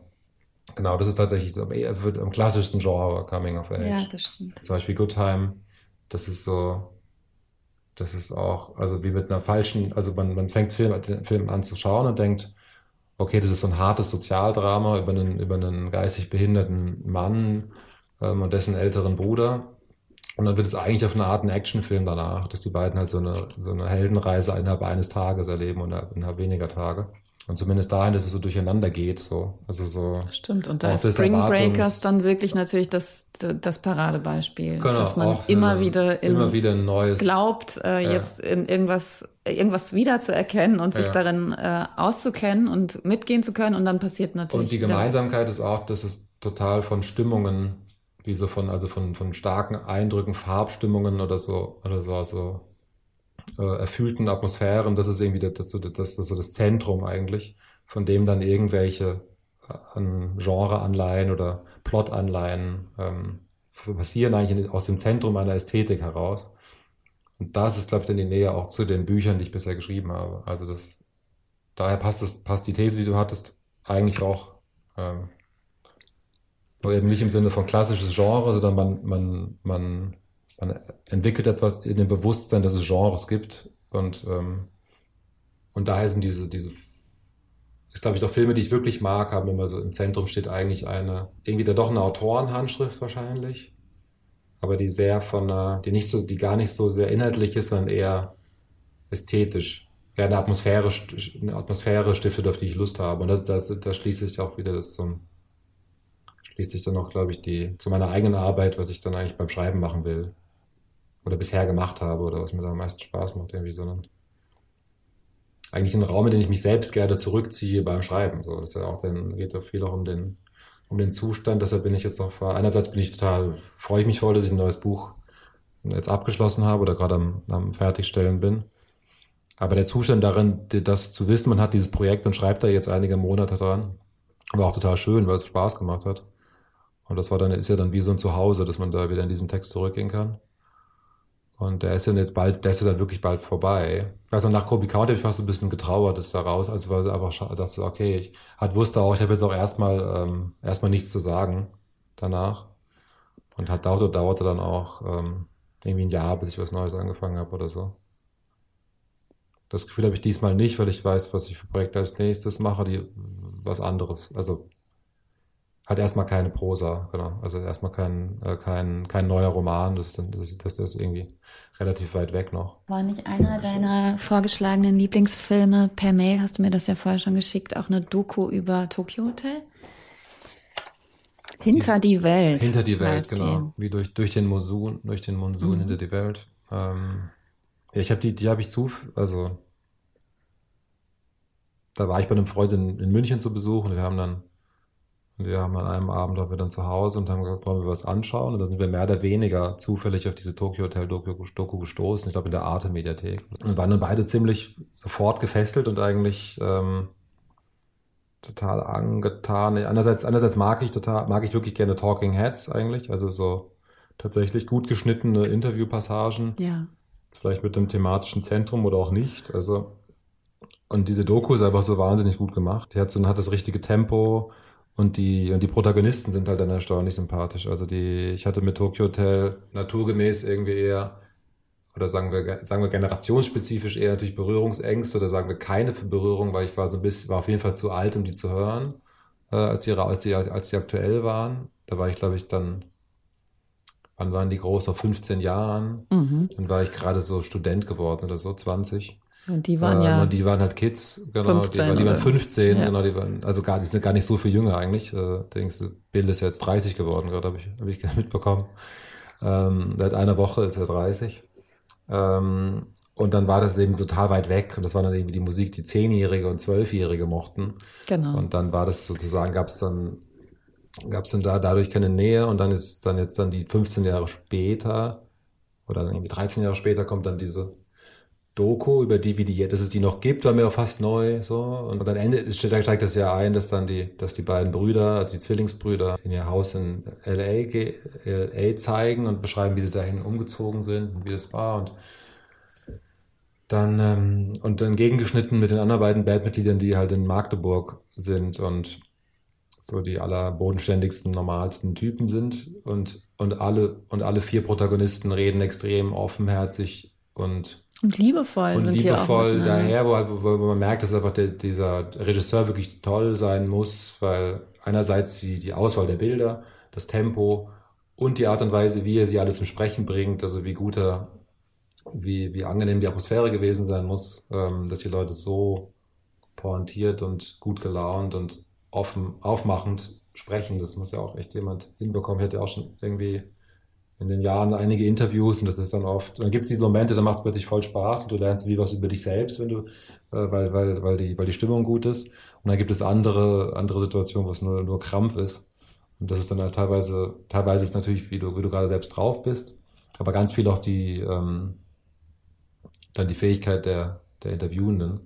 Genau, das ist tatsächlich so, wird am klassischsten Genre Coming of Age. Ja, das stimmt. Zum Beispiel Good Time, das ist so, das ist auch, also wie mit einer falschen, also man, man fängt Film, den Film an zu schauen und denkt, okay, das ist so ein hartes Sozialdrama über einen, über einen geistig behinderten Mann ähm, und dessen älteren Bruder. Und dann wird es eigentlich auf eine Art ein Actionfilm danach, dass die beiden halt so eine, so eine Heldenreise innerhalb eines Tages erleben oder innerhalb weniger Tage. Und zumindest dahin, dass es so durcheinander geht, so. Also so. Stimmt. Und da ist Spring Breakers dann wirklich natürlich das, das Paradebeispiel. Genau, dass man immer wieder in, immer wieder neues, glaubt, äh, ja. jetzt in irgendwas, irgendwas wiederzuerkennen und sich ja. darin äh, auszukennen und mitgehen zu können. Und dann passiert natürlich. Und die Gemeinsamkeit das. ist auch, dass es total von Stimmungen, wie so von, also von, von starken Eindrücken, Farbstimmungen oder so, oder so, also äh, erfüllten Atmosphären, das ist irgendwie das, das, das, das, so das Zentrum eigentlich, von dem dann irgendwelche äh, an Genreanleihen oder Plotanleihen ähm, passieren eigentlich aus dem Zentrum einer Ästhetik heraus. Und das ist, glaube ich, dann die Nähe auch zu den Büchern, die ich bisher geschrieben habe. Also das, daher passt das, passt die These, die du hattest, eigentlich auch, ähm, nur eben nicht im Sinne von klassisches Genre, sondern man, man, man man entwickelt etwas in dem Bewusstsein, dass es Genres gibt und ähm, und daher sind diese diese ist glaube ich doch Filme, die ich wirklich mag, haben immer so im Zentrum steht eigentlich eine irgendwie da doch eine Autorenhandschrift wahrscheinlich, aber die sehr von einer, die nicht so die gar nicht so sehr inhaltlich ist, sondern eher ästhetisch ja, eine Atmosphäre, eine Atmosphäre stiftet, auf die ich Lust habe. Und das, das, da schließt sich auch wieder das zum, schließt sich dann auch, glaube ich, die, zu meiner eigenen Arbeit, was ich dann eigentlich beim Schreiben machen will oder bisher gemacht habe oder was mir da am meisten Spaß macht, irgendwie, sondern eigentlich ein Raum, in den ich mich selbst gerne zurückziehe beim Schreiben. So, das ist ja auch dann, geht ja viel auch um den, um den Zustand. Deshalb bin ich jetzt auch, einerseits bin ich total, freue ich mich voll, dass ich ein neues Buch jetzt abgeschlossen habe oder gerade am, am Fertigstellen bin. Aber der Zustand darin, das zu wissen, man hat dieses Projekt und schreibt da jetzt einige Monate dran, war auch total schön, weil es Spaß gemacht hat. Und das war dann, ist ja dann wie so ein Zuhause, dass man da wieder in diesen Text zurückgehen kann. Und der ist dann jetzt bald, der ist ja dann wirklich bald vorbei. Noch, nach Kobe County habe ich fast ein bisschen getrauert, ist da raus, also weil ich einfach dachte, okay, ich hat wusste auch, ich habe jetzt auch erstmal ähm, erstmal nichts zu sagen danach. Und hat dauerte, dauerte dann auch ähm, irgendwie ein Jahr, bis ich was Neues angefangen habe oder so. Das Gefühl habe ich diesmal nicht, weil ich weiß, was ich für Projekte als nächstes mache, die was anderes. Also hat erstmal keine Prosa, genau. Also erstmal kein, äh, kein, kein neuer Roman, das, das, das, das ist irgendwie relativ weit weg noch. War nicht einer deiner vorgeschlagenen Lieblingsfilme per Mail, hast du mir das ja vorher schon geschickt, auch eine Doku über Tokyo Hotel? Hinter die, die Welt. Hinter die Welt, genau. Die. Wie durch, durch den Monsun, durch den Monsun mhm. hinter die Welt. Ähm, ja, ich habe die, die habe ich zu, also da war ich bei einem Freund in, in München zu Besuch und wir haben dann wir haben an einem Abend waren wir dann zu Hause und haben gesagt, wollen wir was anschauen? Und dann sind wir mehr oder weniger zufällig auf diese Tokyo Hotel Doku, Doku gestoßen, ich glaube in der Arte Mediathek. Und waren dann beide ziemlich sofort gefesselt und eigentlich ähm, total angetan. Einerseits, einerseits mag ich total, mag ich wirklich gerne Talking Heads eigentlich, also so tatsächlich gut geschnittene Interviewpassagen. Ja. Vielleicht mit dem thematischen Zentrum oder auch nicht. Also und diese Doku ist einfach so wahnsinnig gut gemacht. Die hat so hat das richtige Tempo und die, und die Protagonisten sind halt dann erstaunlich sympathisch. Also die, ich hatte mit Tokyo Hotel naturgemäß irgendwie eher oder sagen wir, sagen wir generationsspezifisch eher natürlich Berührungsängste oder sagen wir keine für Berührung, weil ich war so ein bisschen, war auf jeden Fall zu alt, um die zu hören, äh, als, die, als, die, als die aktuell waren. Da war ich, glaube ich, dann, wann waren die groß? Auf 15 Jahren. Mhm. Dann war ich gerade so Student geworden oder so, 20. Und die waren äh, ja. Und die waren halt Kids, genau. 15, die, die waren 15, ja. genau, die waren, also gar, die sind gar nicht so viel jünger eigentlich. Äh, denkst du, Bill ist ja jetzt 30 geworden, gerade habe ich, hab ich mitbekommen. Ähm, seit einer Woche ist er 30. Ähm, und dann war das eben total weit weg und das war dann irgendwie die Musik, die Zehnjährige und Zwölfjährige mochten. Genau. Und dann war das sozusagen, gab es dann, gab es dann da dadurch keine Nähe und dann ist dann jetzt dann die 15 Jahre später oder dann irgendwie 13 Jahre später kommt dann diese Doku über die, wie die, dass es die noch gibt, war mir auch fast neu, so. Und dann endet, steigt das ja ein, dass dann die, dass die beiden Brüder, also die Zwillingsbrüder, in ihr Haus in LA, LA zeigen und beschreiben, wie sie dahin umgezogen sind und wie das war und dann, ähm, und dann gegengeschnitten mit den anderen beiden Bandmitgliedern, die halt in Magdeburg sind und so die allerbodenständigsten, normalsten Typen sind und, und alle, und alle vier Protagonisten reden extrem offenherzig und und liebevoll. Und liebevoll auch, daher, wo, halt, wo, wo, man merkt, dass einfach der, dieser Regisseur wirklich toll sein muss, weil einerseits die, die Auswahl der Bilder, das Tempo und die Art und Weise, wie er sie alles zum Sprechen bringt, also wie gut er, wie, wie angenehm die Atmosphäre gewesen sein muss, ähm, dass die Leute so pointiert und gut gelaunt und offen, aufmachend sprechen. Das muss ja auch echt jemand hinbekommen. Ich hatte auch schon irgendwie in den Jahren einige Interviews und das ist dann oft, dann gibt es diese Momente, da macht es plötzlich voll Spaß und du lernst wie was über dich selbst, wenn du, äh, weil, weil, weil, die, weil die Stimmung gut ist. Und dann gibt es andere, andere Situationen, wo es nur, nur Krampf ist. Und das ist dann halt teilweise, teilweise ist natürlich, wie du, wie du gerade selbst drauf bist, aber ganz viel auch die, ähm, dann die Fähigkeit der, der Interviewenden.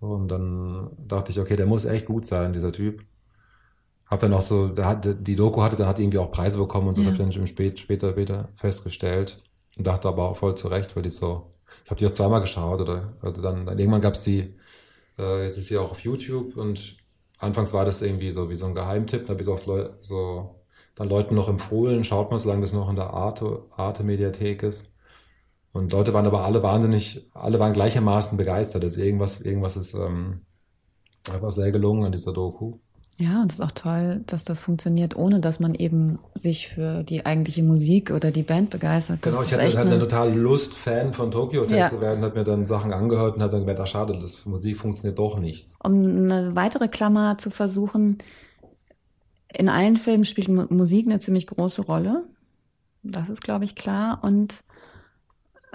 So, und dann dachte ich, okay, der muss echt gut sein, dieser Typ. Hab dann auch so, da hat, die Doku hatte, dann hat irgendwie auch Preise bekommen und so, ja. habe ich dann spät, später, später festgestellt und dachte aber auch voll zurecht, weil die so, ich habe die auch zweimal geschaut oder, oder dann, dann irgendwann gab's die, äh, jetzt ist sie auch auf YouTube und anfangs war das irgendwie so wie so ein Geheimtipp, da habe ich auch so dann Leuten noch empfohlen, schaut mal, solange das noch in der Arte, Arte Mediathek ist. Und Leute waren aber alle wahnsinnig, alle waren gleichermaßen begeistert. Also irgendwas, irgendwas ist ähm, einfach sehr gelungen an dieser Doku. Ja, und es ist auch toll, dass das funktioniert, ohne dass man eben sich für die eigentliche Musik oder die Band begeistert. Das genau, ich hatte, hatte eine total Lust, Fan von Tokyo Hotel ja. zu werden, hat mir dann Sachen angehört und hat dann gemerkt, ach schade, das Musik funktioniert doch nichts. Um eine weitere Klammer zu versuchen, in allen Filmen spielt Musik eine ziemlich große Rolle. Das ist, glaube ich, klar. Und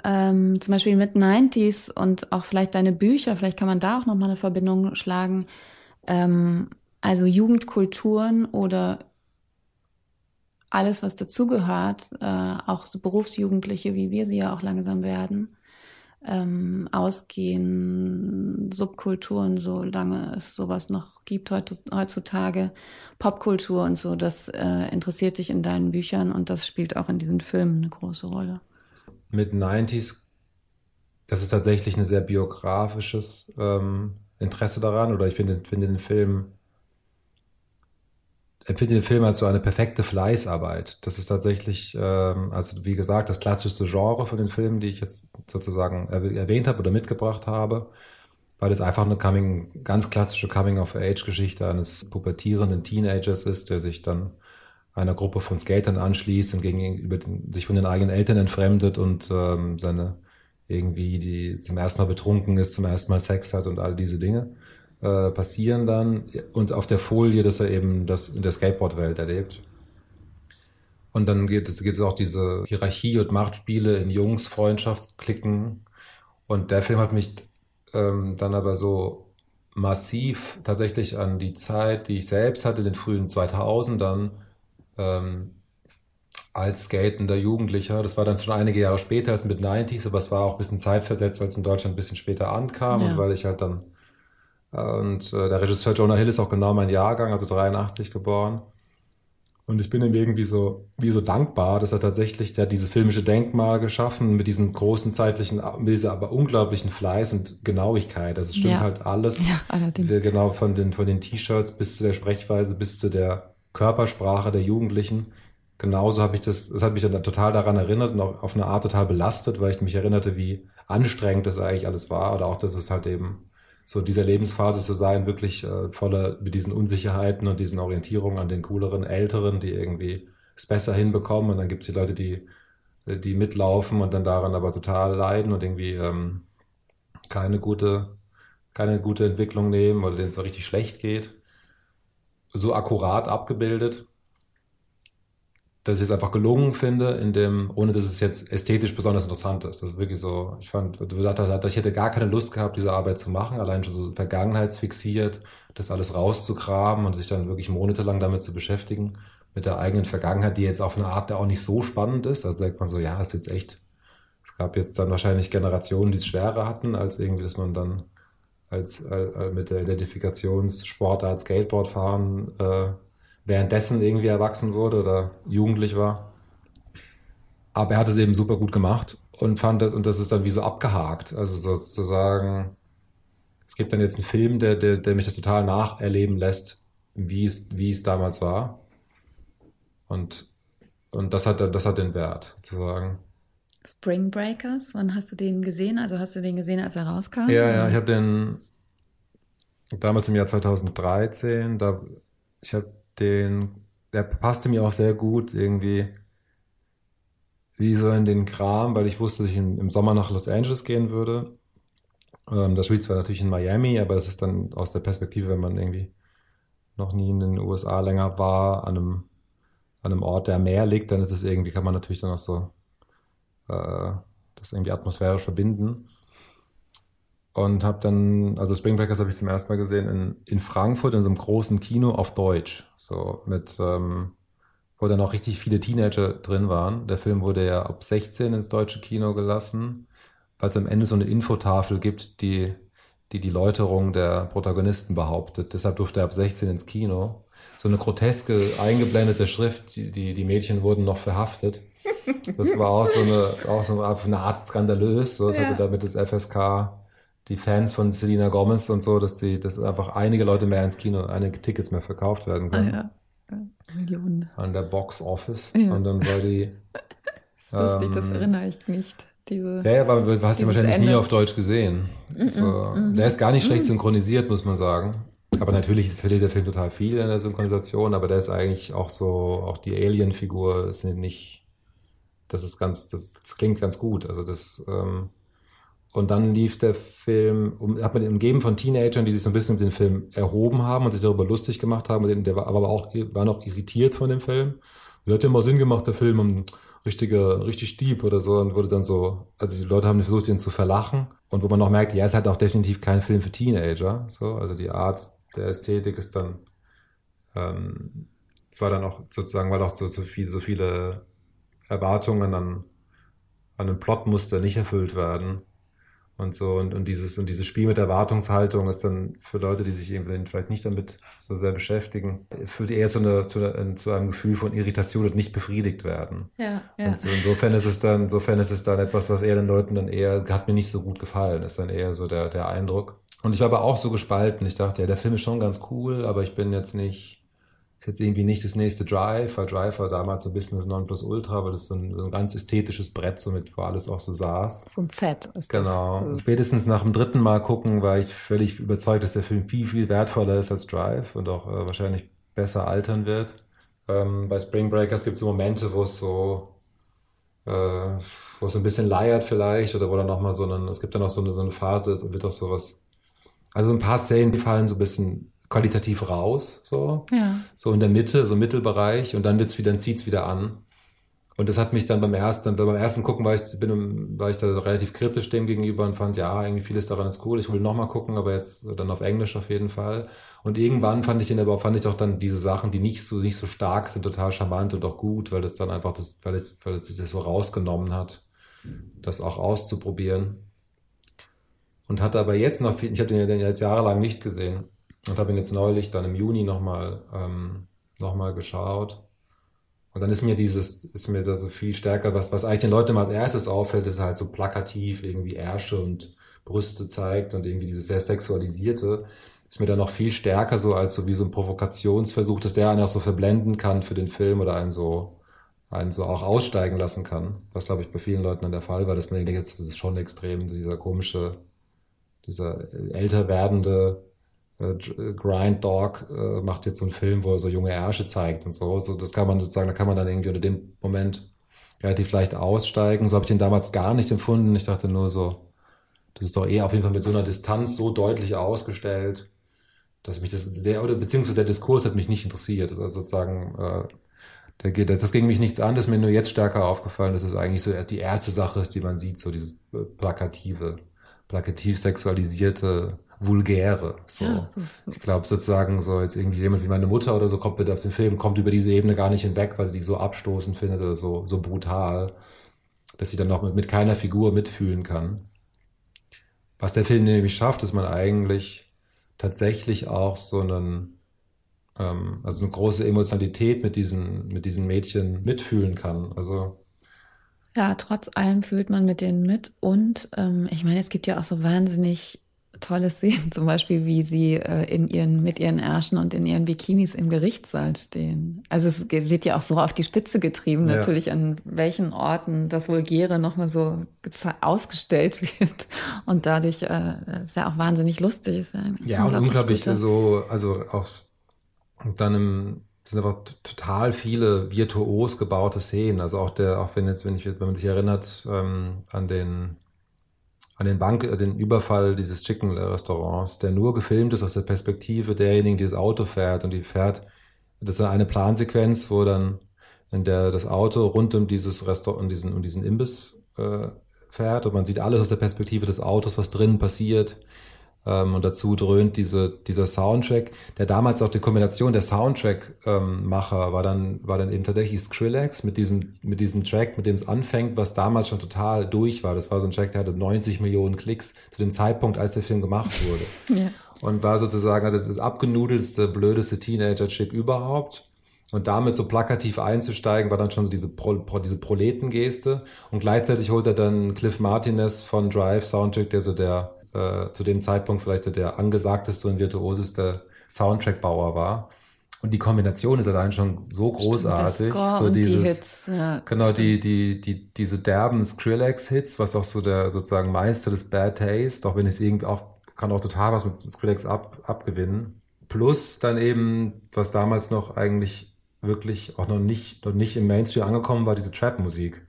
ähm, zum Beispiel mit 90s und auch vielleicht deine Bücher, vielleicht kann man da auch nochmal eine Verbindung schlagen. Ähm, also Jugendkulturen oder alles, was dazugehört, äh, auch so Berufsjugendliche, wie wir sie ja auch langsam werden, ähm, ausgehen, Subkulturen, solange es sowas noch gibt heutzutage, Popkultur und so, das äh, interessiert dich in deinen Büchern und das spielt auch in diesen Filmen eine große Rolle. Mit 90s, das ist tatsächlich ein sehr biografisches ähm, Interesse daran, oder ich finde find den Film empfinde den Film als so eine perfekte Fleißarbeit. Das ist tatsächlich, ähm, also wie gesagt, das klassischste Genre von den Filmen, die ich jetzt sozusagen erwähnt habe oder mitgebracht habe, weil es einfach eine Coming, ganz klassische Coming-of-Age-Geschichte eines pubertierenden Teenagers ist, der sich dann einer Gruppe von Skatern anschließt und gegenüber den, sich von den eigenen Eltern entfremdet und ähm, seine irgendwie die zum ersten Mal betrunken ist, zum ersten Mal Sex hat und all diese Dinge äh, passieren dann und auf der Folie, dass er eben das in der Skateboard-Welt erlebt. Und dann geht es, geht es auch diese Hierarchie und Machtspiele in Jungs, Freundschaftsklicken. Und der Film hat mich ähm, dann aber so massiv tatsächlich an die Zeit, die ich selbst hatte, den frühen 2000ern, ähm, als skatender Jugendlicher. Das war dann schon einige Jahre später als mit 90s, aber es war auch ein bisschen zeitversetzt, weil es in Deutschland ein bisschen später ankam ja. und weil ich halt dann und äh, der Regisseur Jonah Hill ist auch genau mein Jahrgang, also 83 geboren. Und ich bin ihm irgendwie so, wie so dankbar, dass er tatsächlich, der hat dieses filmische Denkmal geschaffen mit diesem großen zeitlichen, mit dieser aber unglaublichen Fleiß und Genauigkeit. Also es stimmt ja. halt alles. Ja, allerdings. Genau von den, von den T-Shirts bis zu der Sprechweise, bis zu der Körpersprache der Jugendlichen. genauso habe ich das, das hat mich dann total daran erinnert und auch auf eine Art total belastet, weil ich mich erinnerte, wie anstrengend das eigentlich alles war oder auch, dass es halt eben so dieser Lebensphase zu sein, wirklich äh, voller mit diesen Unsicherheiten und diesen Orientierungen an den cooleren Älteren, die irgendwie es besser hinbekommen und dann gibt es die Leute, die die mitlaufen und dann daran aber total leiden und irgendwie ähm, keine gute keine gute Entwicklung nehmen oder denen es so richtig schlecht geht. So akkurat abgebildet dass ich es einfach gelungen finde, in dem, ohne dass es jetzt ästhetisch besonders interessant ist. Das ist wirklich so, ich fand, ich hätte gar keine Lust gehabt, diese Arbeit zu machen, allein schon so vergangenheitsfixiert, das alles rauszugraben und sich dann wirklich monatelang damit zu beschäftigen, mit der eigenen Vergangenheit, die jetzt auf eine Art der auch nicht so spannend ist. Also sagt man so, ja, ist jetzt echt, es gab jetzt dann wahrscheinlich Generationen, die es schwerer hatten, als irgendwie, dass man dann als, äh, mit der Identifikationssportart Skateboard fahren, äh, währenddessen irgendwie erwachsen wurde oder jugendlich war. Aber er hat es eben super gut gemacht und fand das, und das ist dann wie so abgehakt. Also sozusagen, es gibt dann jetzt einen Film, der, der, der mich das total nacherleben lässt, wie es, wie es damals war. Und, und das hat, das hat den Wert, sozusagen. Spring Breakers, wann hast du den gesehen? Also hast du den gesehen, als er rauskam? Ja, ja, ich habe den damals im Jahr 2013, da ich habe den, der passte mir auch sehr gut irgendwie wie so in den Kram, weil ich wusste, dass ich im Sommer nach Los Angeles gehen würde. Ähm, das spielt zwar natürlich in Miami, aber es ist dann aus der Perspektive, wenn man irgendwie noch nie in den USA länger war, an einem, an einem Ort, der mehr liegt, dann ist es irgendwie, kann man natürlich dann auch so äh, das irgendwie atmosphärisch verbinden und habe dann, also Spring Breakers habe ich zum ersten Mal gesehen in, in Frankfurt in so einem großen Kino auf Deutsch, so mit, ähm, wo dann auch richtig viele Teenager drin waren. Der Film wurde ja ab 16 ins deutsche Kino gelassen, weil es am Ende so eine Infotafel gibt, die die die Läuterung der Protagonisten behauptet. Deshalb durfte er ab 16 ins Kino. So eine groteske, eingeblendete Schrift, die, die Mädchen wurden noch verhaftet. Das war auch so eine, auch so eine Art skandalös. So, das ja. hatte damit das FSK die Fans von Selena Gomez und so, dass sie, dass einfach einige Leute mehr ins Kino, einige Tickets mehr verkauft werden können. Ah, ja. Millionen. An der Box Office. Ja. Und dann war die. das ist lustig, ähm, das erinnere ich nicht. Diese, ja, aber du hast ihn wahrscheinlich Ende. nie auf Deutsch gesehen. Mm -mm, so, mm der ist gar nicht schlecht synchronisiert, muss man sagen. Aber natürlich verliert der Film total viel in der Synchronisation, aber der ist eigentlich auch so, auch die Alien-Figur ist nicht, das ist ganz, das, das klingt ganz gut. Also das, ähm, und dann lief der Film, um, hat man umgeben von Teenagern, die sich so ein bisschen um den Film erhoben haben und sich darüber lustig gemacht haben. Der war aber auch, war noch irritiert von dem Film. Der hat ja mal Sinn gemacht, der Film, um richtiger, richtig Stieb oder so und wurde dann so, also die Leute haben versucht, ihn zu verlachen und wo man noch merkt, ja, es halt auch definitiv kein Film für Teenager, so, also die Art der Ästhetik ist dann, ähm, war dann auch sozusagen, weil auch so, so, viel, so viele Erwartungen an, an einem Plotmuster nicht erfüllt werden, und so und, und dieses und dieses Spiel mit Erwartungshaltung ist dann für Leute, die sich irgendwie vielleicht nicht damit so sehr beschäftigen, führt eher zu, einer, zu, einer, zu einem Gefühl von Irritation und nicht befriedigt werden. Ja, ja. Und so, insofern ist es dann, insofern ist es dann etwas, was eher den Leuten dann eher hat mir nicht so gut gefallen, ist dann eher so der der Eindruck. Und ich war aber auch so gespalten. Ich dachte, ja, der Film ist schon ganz cool, aber ich bin jetzt nicht ist jetzt irgendwie nicht das nächste Drive, weil Drive war damals so ein bisschen das Nonplusultra, weil das so ein, so ein ganz ästhetisches Brett, so mit, wo alles auch so saß. So ein Set ist genau. das. Genau. Spätestens nach dem dritten Mal gucken war ich völlig überzeugt, dass der Film viel, viel wertvoller ist als Drive und auch äh, wahrscheinlich besser altern wird. Ähm, bei Spring Breakers gibt es so Momente, wo es so, äh, wo es ein bisschen leiert vielleicht oder wo dann nochmal so ein, es gibt dann auch so eine, so eine Phase, es wird auch sowas, also ein paar Szenen, die fallen so ein bisschen qualitativ raus, so, ja. so in der Mitte, so Mittelbereich und dann wird's wieder, dann zieht's wieder an. Und das hat mich dann beim ersten, beim ersten Gucken war ich, bin, war ich da relativ kritisch dem gegenüber und fand, ja, irgendwie vieles daran ist cool. Ich will nochmal gucken, aber jetzt dann auf Englisch auf jeden Fall. Und irgendwann fand ich den aber, fand ich auch dann diese Sachen, die nicht so, nicht so stark sind, total charmant und auch gut, weil das dann einfach das, weil es, weil es sich das so rausgenommen hat, das auch auszuprobieren. Und hatte aber jetzt noch viel, ich habe den ja jetzt jahrelang nicht gesehen und habe ihn jetzt neulich dann im Juni nochmal ähm, noch mal geschaut. Und dann ist mir dieses, ist mir da so viel stärker, was, was eigentlich den Leuten mal als erstes auffällt, ist halt so plakativ irgendwie Ärsche und Brüste zeigt und irgendwie dieses sehr sexualisierte, ist mir dann noch viel stärker so als so wie so ein Provokationsversuch, dass der einen auch so verblenden kann für den Film oder einen so einen so auch aussteigen lassen kann, was glaube ich bei vielen Leuten dann der Fall war, dass man denkt, jetzt das ist schon extrem, dieser komische, dieser älter werdende äh, Grind Dog äh, macht jetzt so einen Film, wo er so junge Ärsche zeigt und so. So, das kann man sozusagen, da kann man dann irgendwie unter dem Moment relativ leicht aussteigen. So habe ich den damals gar nicht empfunden. Ich dachte nur so, das ist doch eher auf jeden Fall mit so einer Distanz so deutlich ausgestellt, dass mich das, der, oder beziehungsweise der Diskurs hat mich nicht interessiert. Also sozusagen, äh, der geht, das ging mich nichts an, das ist mir nur jetzt stärker aufgefallen, dass es eigentlich so die erste Sache ist, die man sieht, so dieses äh, plakative, plakativ sexualisierte, vulgäre. So. Ja, ich glaube sozusagen so jetzt irgendwie jemand wie meine Mutter oder so kommt bitte auf den Film, kommt über diese Ebene gar nicht hinweg, weil sie die so abstoßend findet oder so, so brutal, dass sie dann noch mit, mit keiner Figur mitfühlen kann. Was der Film nämlich schafft, ist man eigentlich tatsächlich auch so einen, ähm, also eine große Emotionalität mit diesen, mit diesen Mädchen mitfühlen kann. Also ja, trotz allem fühlt man mit denen mit und ähm, ich meine, es gibt ja auch so wahnsinnig tolle Szenen, zum Beispiel, wie sie äh, in ihren, mit ihren Ärschen und in ihren Bikinis im Gerichtssaal stehen. Also es wird ja auch so auf die Spitze getrieben, ja. natürlich, an welchen Orten das Vulgäre nochmal so ausgestellt wird. Und dadurch äh, ist ja auch wahnsinnig lustig. Ist ja, ja und unglaublich gute. so, also auch dann im sind aber total viele virtuos gebaute Szenen. Also auch der, auch wenn jetzt, wenn ich, wenn man sich erinnert ähm, an den an den Bank, äh, den Überfall dieses Chicken-Restaurants, der nur gefilmt ist aus der Perspektive derjenigen, die das Auto fährt und die fährt. Das ist eine Plansequenz, wo dann in der das Auto rund um dieses Restaurant, um diesen, um diesen Imbiss äh, fährt und man sieht alles aus der Perspektive des Autos, was drinnen passiert. Ähm, und dazu dröhnt diese, dieser Soundtrack, der damals auch die Kombination der Soundtrack-Macher ähm, war dann, war dann eben tatsächlich Skrillex mit diesem, mit diesem Track, mit dem es anfängt, was damals schon total durch war. Das war so ein Track, der hatte 90 Millionen Klicks zu dem Zeitpunkt, als der Film gemacht wurde. ja. Und war sozusagen also das, das abgenudelste, blödeste Teenager-Chick überhaupt. Und damit so plakativ einzusteigen, war dann schon so diese, Pro, Pro, diese Proletengeste. Und gleichzeitig holt er dann Cliff Martinez von Drive Soundtrack, der so der äh, zu dem Zeitpunkt vielleicht der angesagteste und virtuoseste Soundtrack-Bauer war. Und die Kombination ist allein schon so großartig. Stimmt, so dieses, die Hits, ja, genau, die, die, die, diese derben Skrillex-Hits, was auch so der sozusagen Meister des Bad Taste, auch wenn es irgendwie auch, kann auch total was mit Skrillex ab, abgewinnen. Plus dann eben, was damals noch eigentlich wirklich auch noch nicht, noch nicht im Mainstream angekommen war, diese Trap-Musik.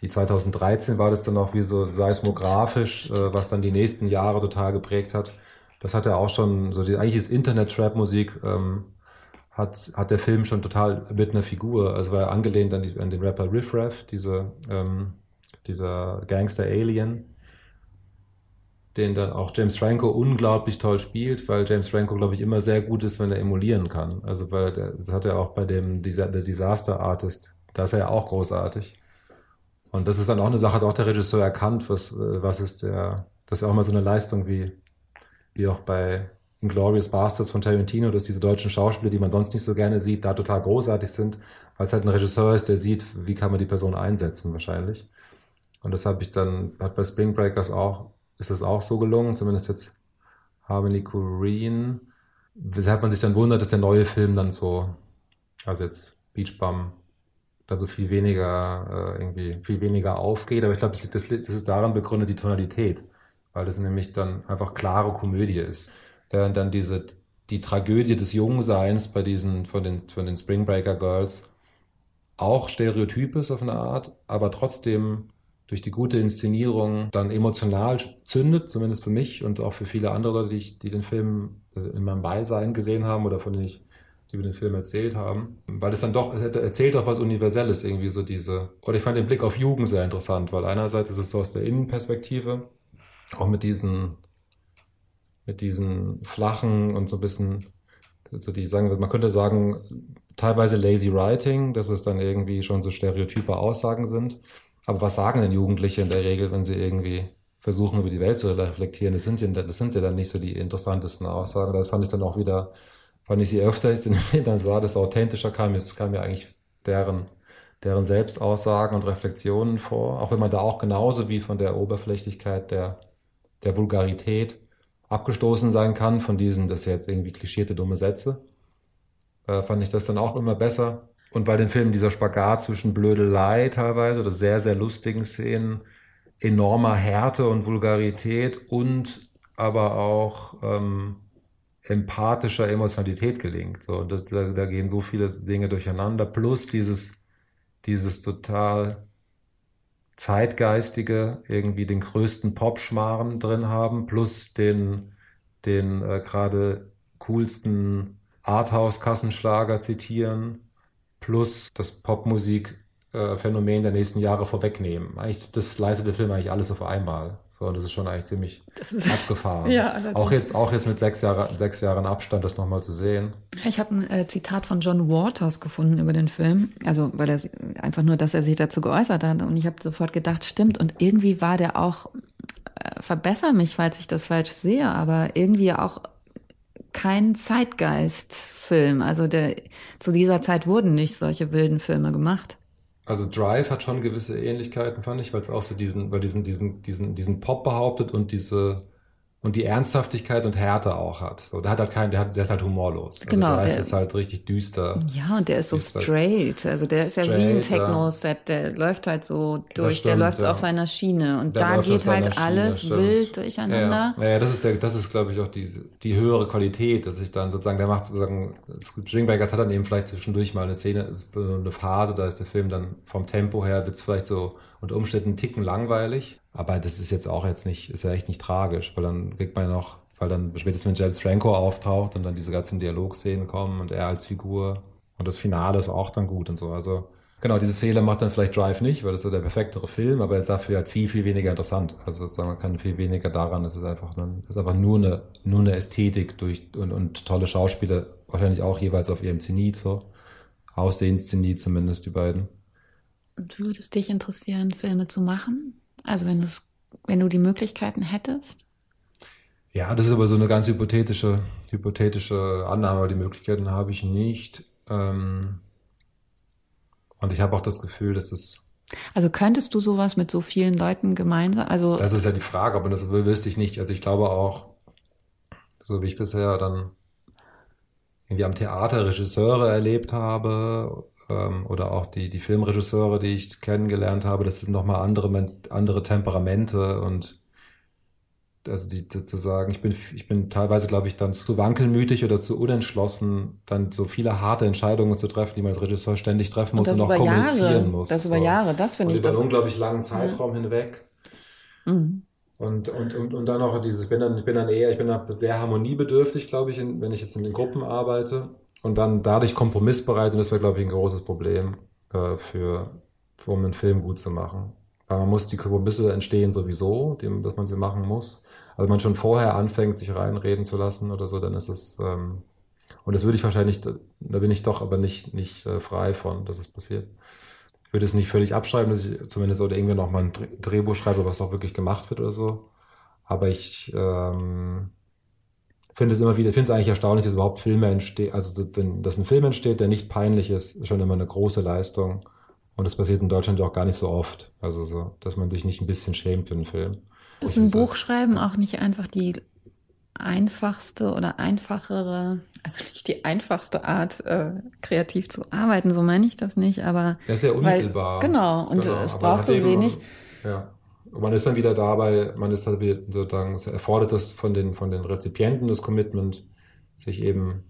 Die 2013 war das dann auch wie so seismografisch, äh, was dann die nächsten Jahre total geprägt hat. Das hat er auch schon, so die, eigentlich ist Internet-Trap-Musik, ähm, hat, hat der Film schon total mit einer Figur, also war er angelehnt an, die, an den Rapper Riff Raff, diese, ähm, dieser Gangster-Alien, den dann auch James Franco unglaublich toll spielt, weil James Franco, glaube ich, immer sehr gut ist, wenn er emulieren kann. Also weil das hat er auch bei dem Disaster Artist, da ist er ja auch großartig. Und das ist dann auch eine Sache, hat auch der Regisseur erkannt, was, äh, was ist der, das ist ja auch mal so eine Leistung wie, wie auch bei Inglourious Bastards von Tarantino, dass diese deutschen Schauspieler, die man sonst nicht so gerne sieht, da total großartig sind, weil es halt ein Regisseur ist, der sieht, wie kann man die Person einsetzen, wahrscheinlich. Und das habe ich dann, hat bei Spring Breakers auch, ist das auch so gelungen, zumindest jetzt Harmony Korine, weshalb man sich dann wundert, dass der neue Film dann so, also jetzt Beach Bum also viel weniger äh, irgendwie viel weniger aufgeht. Aber ich glaube, das, das, das ist daran begründet die Tonalität, weil das nämlich dann einfach klare Komödie ist. Während dann diese die Tragödie des Jungseins bei diesen von den von den Spring Breaker Girls auch Stereotyp ist auf eine Art, aber trotzdem durch die gute Inszenierung dann emotional zündet, zumindest für mich und auch für viele andere die, ich, die den Film in meinem Beisein gesehen haben oder von denen ich die über den Film erzählt haben, weil es dann doch, es erzählt doch was Universelles, irgendwie so diese, oder ich fand den Blick auf Jugend sehr interessant, weil einerseits ist es so aus der Innenperspektive, auch mit diesen, mit diesen flachen und so ein bisschen, so die sagen, man könnte sagen, teilweise lazy writing, dass es dann irgendwie schon so stereotype Aussagen sind. Aber was sagen denn Jugendliche in der Regel, wenn sie irgendwie versuchen, über die Welt zu reflektieren? Das sind ja, das sind ja dann nicht so die interessantesten Aussagen. Das fand ich dann auch wieder wenn ich sie öfter ist in den Film sah, das authentischer kam, es kam mir eigentlich deren, deren Selbstaussagen und Reflexionen vor, auch wenn man da auch genauso wie von der Oberflächlichkeit der, der Vulgarität abgestoßen sein kann, von diesen, das jetzt irgendwie klischierte dumme Sätze, äh, fand ich das dann auch immer besser. und bei den Filmen dieser Spagat zwischen Blödelei teilweise oder sehr, sehr lustigen Szenen, enormer Härte und Vulgarität und aber auch ähm, empathischer Emotionalität gelingt. So, das, da, da gehen so viele Dinge durcheinander, plus dieses, dieses total zeitgeistige, irgendwie den größten Popschmarren drin haben, plus den, den äh, gerade coolsten Arthouse-Kassenschlager zitieren, plus das Popmusik-Phänomen der nächsten Jahre vorwegnehmen. Eigentlich, das leistet der Film eigentlich alles auf einmal. So, und das ist schon eigentlich ziemlich ist, abgefahren. ja, auch jetzt, auch jetzt mit sechs, Jahre, sechs Jahren Abstand das nochmal zu sehen. Ich habe ein äh, Zitat von John Waters gefunden über den Film. Also, weil er einfach nur, dass er sich dazu geäußert hat. Und ich habe sofort gedacht, stimmt. Und irgendwie war der auch, äh, verbessere mich, falls ich das falsch sehe, aber irgendwie auch kein Zeitgeist-Film. Also der, zu dieser Zeit wurden nicht solche wilden Filme gemacht. Also Drive hat schon gewisse Ähnlichkeiten, fand ich, weil es auch so diesen, weil diesen, diesen, diesen, diesen Pop behauptet und diese, und die Ernsthaftigkeit und Härte auch hat. So, der hat halt keinen, der, hat, der ist halt humorlos. Also genau, der ist halt richtig düster. Ja, und der ist so halt straight. Also der ist ja wie ein Techno-Set, der läuft halt so durch, stimmt, der läuft ja. auf seiner Schiene. Und der da geht halt alles Schiene, wild durcheinander. Ja, ja, das ist der, das ist, glaube ich, auch die, die höhere Qualität, dass ich dann sozusagen, der macht sozusagen, Stringbaggers hat dann eben vielleicht zwischendurch mal eine Szene, eine Phase, da ist der Film dann vom Tempo her, wird es vielleicht so unter Umständen einen Ticken langweilig. Aber das ist jetzt auch jetzt nicht, ist ja echt nicht tragisch, weil dann kriegt man ja noch, weil dann spätestens wenn James Franco auftaucht und dann diese ganzen Dialogszenen kommen und er als Figur und das Finale ist auch dann gut und so. Also genau, diese Fehler macht dann vielleicht Drive nicht, weil das so der perfektere Film, aber er ist dafür halt viel, viel weniger interessant. Also sozusagen man kann viel weniger daran, es ist einfach, ein, ist einfach nur eine, nur eine Ästhetik durch und, und tolle Schauspieler, wahrscheinlich auch jeweils auf ihrem Zenit so. Aussehenszenit zumindest, die beiden. Würde es dich interessieren, Filme zu machen? Also wenn, wenn du die Möglichkeiten hättest? Ja, das ist aber so eine ganz hypothetische, hypothetische Annahme, aber die Möglichkeiten habe ich nicht. Ähm, und ich habe auch das Gefühl, dass es. Also könntest du sowas mit so vielen Leuten gemeinsam? Also das ist ja die Frage, aber das wüsste ich nicht. Also ich glaube auch, so wie ich bisher dann irgendwie am Theater Regisseure erlebt habe ähm, oder auch die, die Filmregisseure, die ich kennengelernt habe, das sind nochmal andere, andere Temperamente und also die zu sagen, ich bin, ich bin teilweise, glaube ich, dann zu wankelmütig oder zu unentschlossen, dann so viele harte Entscheidungen zu treffen, die man als Regisseur ständig treffen muss und, und auch kommunizieren Jahre. muss. Das über so. Jahre, das finde ich. Über einen unglaublich langen Zeitraum ja. hinweg. Mhm. Und, und, und, und dann noch dieses, ich bin dann, ich bin dann eher, ich bin dann sehr harmoniebedürftig, glaube ich, in, wenn ich jetzt in den Gruppen arbeite und dann dadurch kompromissbereit und das wäre, glaube ich, ein großes Problem äh, für, für, um einen Film gut zu machen. Weil man muss, die Kompromisse entstehen sowieso, dem, dass man sie machen muss. Also wenn man schon vorher anfängt, sich reinreden zu lassen oder so, dann ist es, ähm, und das würde ich wahrscheinlich, da bin ich doch aber nicht, nicht äh, frei von, dass es passiert. Ich würde es nicht völlig abschreiben, dass ich zumindest oder irgendwie noch mal ein Drehbuch schreibe, was auch wirklich gemacht wird oder so. Aber ich, ähm, finde es immer wieder, ich finde es eigentlich erstaunlich, dass überhaupt Filme entstehen, also wenn dass ein Film entsteht, der nicht peinlich ist, ist schon immer eine große Leistung. Und das passiert in Deutschland auch gar nicht so oft. Also so, dass man sich nicht ein bisschen schämt für einen Film. Ist ein Buchschreiben auch nicht einfach die einfachste oder einfachere, also nicht die einfachste Art, äh, kreativ zu arbeiten, so meine ich das nicht, aber. Das ist ja unmittelbar. Weil, genau, und genau, es braucht so wenig. Ja. Und man ist dann wieder dabei, man ist halt wieder sozusagen, es erfordert das von den, von den Rezipienten das Commitment, sich eben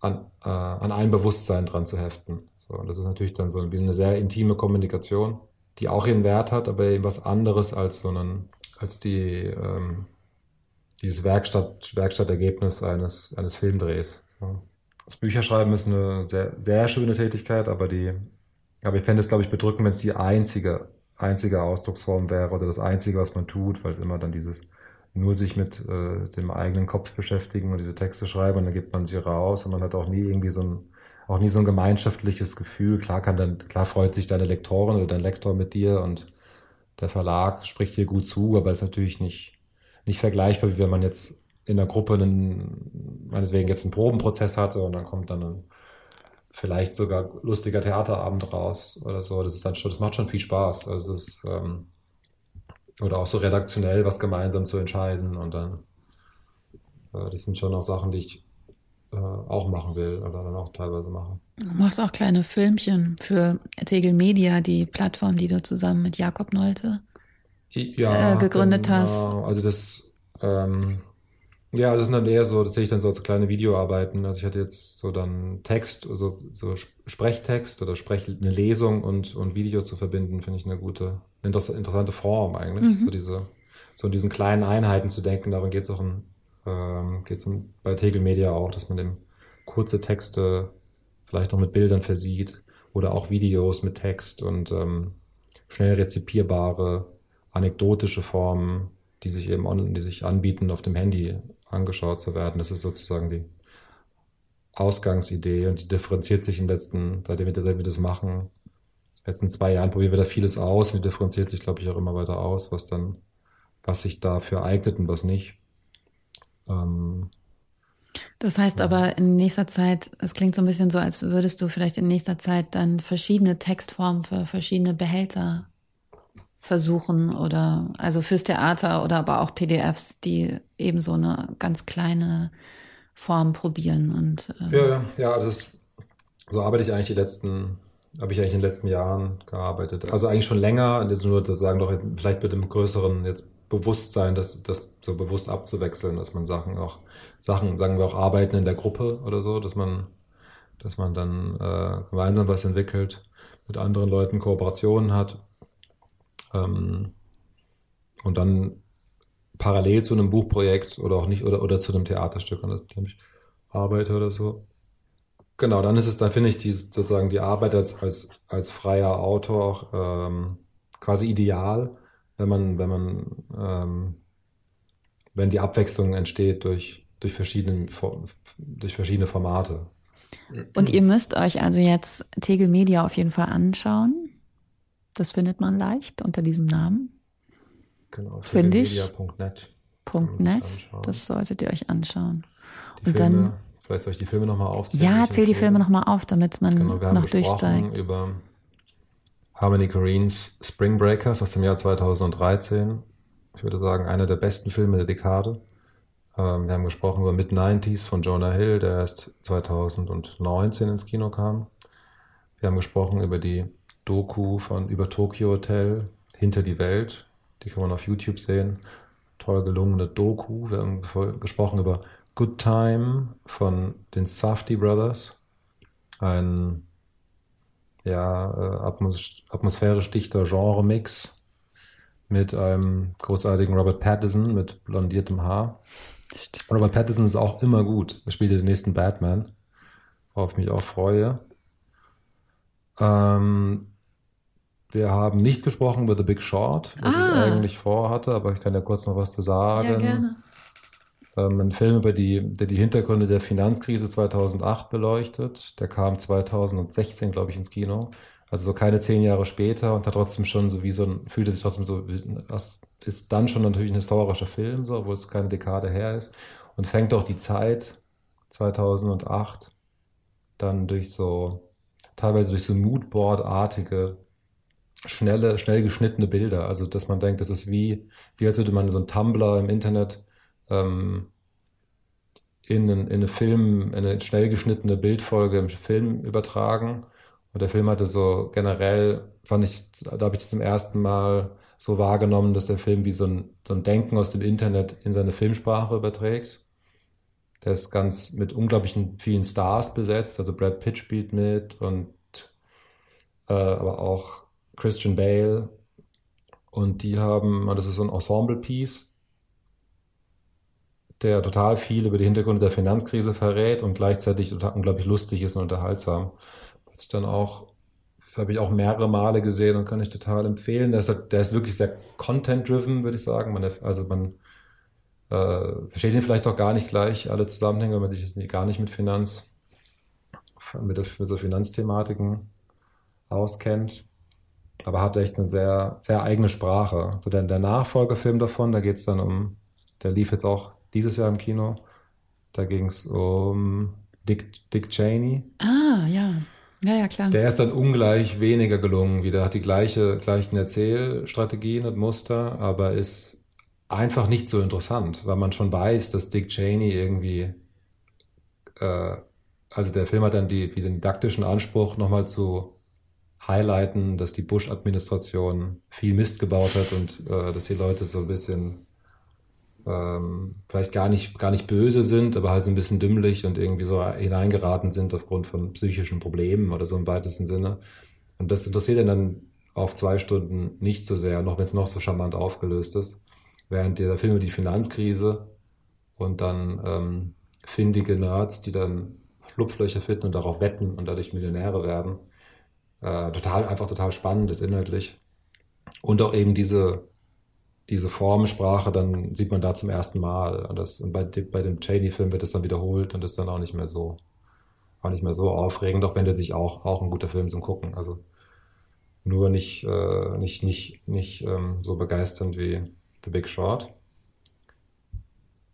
an, äh, an ein Bewusstsein dran zu heften. So, und das ist natürlich dann so eine sehr intime Kommunikation, die auch ihren Wert hat, aber eben was anderes als so einen, als die, ähm, dieses Werkstatt, Werkstattergebnis eines, eines Filmdrehs. So. Das Bücherschreiben ist eine sehr, sehr schöne Tätigkeit, aber die, aber ich fände es, glaube ich, bedrückend, wenn es die einzige einzige Ausdrucksform wäre oder das Einzige, was man tut, weil es immer dann dieses nur sich mit äh, dem eigenen Kopf beschäftigen und diese Texte schreiben und dann gibt man sie raus und man hat auch nie irgendwie so ein auch nie so ein gemeinschaftliches Gefühl. Klar kann dann, klar freut sich deine Lektorin oder dein Lektor mit dir und der Verlag spricht dir gut zu, aber ist natürlich nicht, nicht vergleichbar, wie wenn man jetzt in der Gruppe einen, meinetwegen jetzt einen Probenprozess hatte und dann kommt dann ein vielleicht sogar lustiger Theaterabend raus oder so. Das ist dann schon, das macht schon viel Spaß. Also das, ähm, oder auch so redaktionell was gemeinsam zu entscheiden und dann, äh, das sind schon auch Sachen, die ich, äh, auch machen will oder dann auch teilweise mache. Du machst auch kleine Filmchen für Tegel Media, die Plattform, die du zusammen mit Jakob Nolte ja, äh, gegründet genau. hast. Also das, ähm, ja, das sind dann eher so, das sehe ich dann so als kleine Videoarbeiten. Also ich hatte jetzt so dann Text, also so Sprechtext oder Sprech, eine Lesung und, und Video zu verbinden, finde ich eine gute, interessante Form eigentlich. Mhm. So diese, so in diesen kleinen Einheiten zu denken, darum geht es auch in, ähm, geht's bei Tegel Media auch, dass man dem kurze Texte vielleicht noch mit Bildern versieht oder auch Videos mit Text und ähm, schnell rezipierbare anekdotische Formen, die sich eben on, die sich anbieten, auf dem Handy angeschaut zu werden. Das ist sozusagen die Ausgangsidee und die differenziert sich in den letzten, seitdem wir, seitdem wir das machen, letzten zwei Jahren probieren wir da vieles aus und die differenziert sich, glaube ich, auch immer weiter aus, was dann, was sich dafür eignet und was nicht. Ähm, das heißt ja. aber in nächster Zeit, es klingt so ein bisschen so, als würdest du vielleicht in nächster Zeit dann verschiedene Textformen für verschiedene Behälter versuchen oder also fürs Theater oder aber auch PDFs, die eben so eine ganz kleine Form probieren und ähm ja, ja, ja, also es, so arbeite ich eigentlich die letzten, habe ich eigentlich in den letzten Jahren gearbeitet. Also eigentlich schon länger, jetzt nur zu sagen, doch vielleicht mit dem größeren jetzt Bewusstsein, das, das so bewusst abzuwechseln, dass man Sachen auch, Sachen, sagen wir auch Arbeiten in der Gruppe oder so, dass man, dass man dann äh, gemeinsam was entwickelt, mit anderen Leuten Kooperationen hat ähm, und dann parallel zu einem Buchprojekt oder auch nicht oder, oder zu einem Theaterstück, an dem ich arbeite oder so. Genau, dann ist es, dann finde ich die sozusagen die Arbeit als, als, als freier Autor auch ähm, quasi ideal, wenn man, wenn man, ähm, wenn die Abwechslung entsteht durch, durch, verschiedene, durch verschiedene Formate. Und ihr müsst euch also jetzt Tegel Media auf jeden Fall anschauen. Das findet man leicht unter diesem Namen. Genau, finde ich. .net. Das solltet ihr euch anschauen. Die und Filme, dann vielleicht soll ich die Filme nochmal aufzählen. Ja, zähl die Filme nochmal auf, damit man genau, wir noch durchsteigt. über Harmony Corinne's Spring Breakers aus dem Jahr 2013. Ich würde sagen, einer der besten Filme der Dekade. Ähm, wir haben gesprochen über Mid-90s von Jonah Hill, der erst 2019 ins Kino kam. Wir haben gesprochen über die Doku von über Tokyo Hotel, Hinter die Welt. Die kann man auf YouTube sehen. Toll gelungene Doku. Wir haben gesprochen über Good Time von den Safdie Brothers. Ein ja, äh, atmos atmosphärisch dichter Genre-Mix mit einem großartigen Robert Pattinson mit blondiertem Haar. Robert Pattinson ist auch immer gut. Er spielt den nächsten Batman, worauf ich mich auch freue. Ähm, wir haben nicht gesprochen über The Big Short, was ah. ich eigentlich vorhatte, aber ich kann ja kurz noch was zu sagen. Ja, gerne. Ähm, ein Film, über die, der die Hintergründe der Finanzkrise 2008 beleuchtet. Der kam 2016, glaube ich, ins Kino. Also so keine zehn Jahre später und hat trotzdem schon so wie so ein, fühlte sich trotzdem so, ist dann schon natürlich ein historischer Film, so, obwohl es keine Dekade her ist. Und fängt auch die Zeit 2008 dann durch so, teilweise durch so Moodboard-artige schnelle, schnell geschnittene Bilder. Also, dass man denkt, das ist wie, wie als würde man so ein Tumblr im Internet ähm, in, in eine Film, in eine schnell geschnittene Bildfolge im Film übertragen. Und der Film hatte so generell, fand ich, da habe ich zum ersten Mal so wahrgenommen, dass der Film wie so ein, so ein Denken aus dem Internet in seine Filmsprache überträgt. Der ist ganz mit unglaublichen vielen Stars besetzt, also Brad Pitt spielt mit und äh, aber auch Christian Bale. Und die haben, das ist so ein Ensemble-Piece, der total viel über die Hintergründe der Finanzkrise verrät und gleichzeitig unglaublich lustig ist und unterhaltsam. Was ich dann auch, habe ich auch mehrere Male gesehen und kann ich total empfehlen. Der ist, der ist wirklich sehr content-driven, würde ich sagen. Man, also man äh, versteht ihn vielleicht auch gar nicht gleich, alle Zusammenhänge, wenn man sich jetzt gar nicht mit Finanz, mit, mit so Finanzthematiken auskennt aber hat echt eine sehr, sehr eigene Sprache. So der, der Nachfolgefilm davon, da geht es dann um, der lief jetzt auch dieses Jahr im Kino, da ging es um Dick, Dick Cheney. Ah, ja. Ja, ja, klar. Der ist dann ungleich weniger gelungen wieder, hat die gleiche, gleichen Erzählstrategien und Muster, aber ist einfach nicht so interessant, weil man schon weiß, dass Dick Cheney irgendwie äh, also der Film hat dann die, diesen didaktischen Anspruch, nochmal zu highlighten, dass die Bush-Administration viel Mist gebaut hat und äh, dass die Leute so ein bisschen ähm, vielleicht gar nicht, gar nicht böse sind, aber halt so ein bisschen dümmlich und irgendwie so hineingeraten sind aufgrund von psychischen Problemen oder so im weitesten Sinne. Und das interessiert ihn dann auf zwei Stunden nicht so sehr, noch wenn es noch so charmant aufgelöst ist. Während der Film über die Finanzkrise und dann ähm, findige Nerds, die dann Schlupflöcher finden und darauf wetten und dadurch Millionäre werden. Äh, total, einfach total spannend ist inhaltlich. Und auch eben diese, diese Formensprache, dann sieht man da zum ersten Mal. Und, das, und bei, bei dem Cheney-Film wird es dann wiederholt und ist dann auch nicht mehr so, auch nicht mehr so aufregend, auch wenn der sich auch, auch ein guter Film zum Gucken. Also nur nicht, äh, nicht, nicht, nicht ähm, so begeisternd wie The Big Short.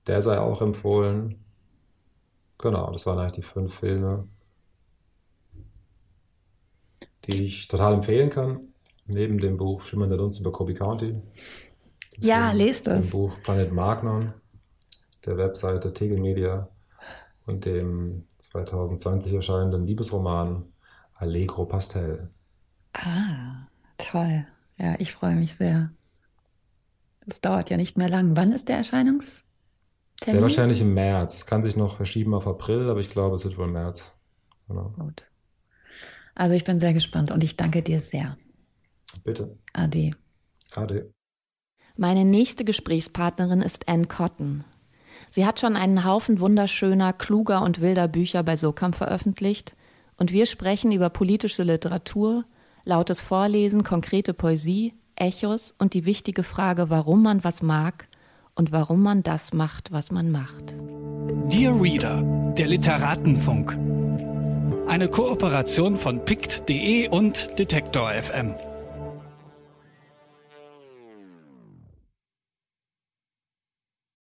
Der sei auch empfohlen. Genau, das waren eigentlich die fünf Filme, die ich total empfehlen kann. Neben dem Buch Schimmernde Dunst über Kobe County. Ja, Film, lest es. Dem Buch Planet Magnon, der Webseite Tegel Media und dem 2020 erscheinenden Liebesroman Allegro Pastel. Ah, toll. Ja, ich freue mich sehr. Das dauert ja nicht mehr lang. Wann ist der Erscheinungs? Sehr wahrscheinlich im März. Es kann sich noch verschieben auf April, aber ich glaube, es wird wohl März. Genau. Gut. Also ich bin sehr gespannt und ich danke dir sehr. Bitte. Ade. Ade. Meine nächste Gesprächspartnerin ist Anne Cotton. Sie hat schon einen Haufen wunderschöner, kluger und wilder Bücher bei Sokam veröffentlicht und wir sprechen über politische Literatur, lautes Vorlesen, konkrete Poesie, Echos und die wichtige Frage, warum man was mag und warum man das macht, was man macht. Dear Reader, der Literatenfunk. Eine Kooperation von pict.de und Detektor FM.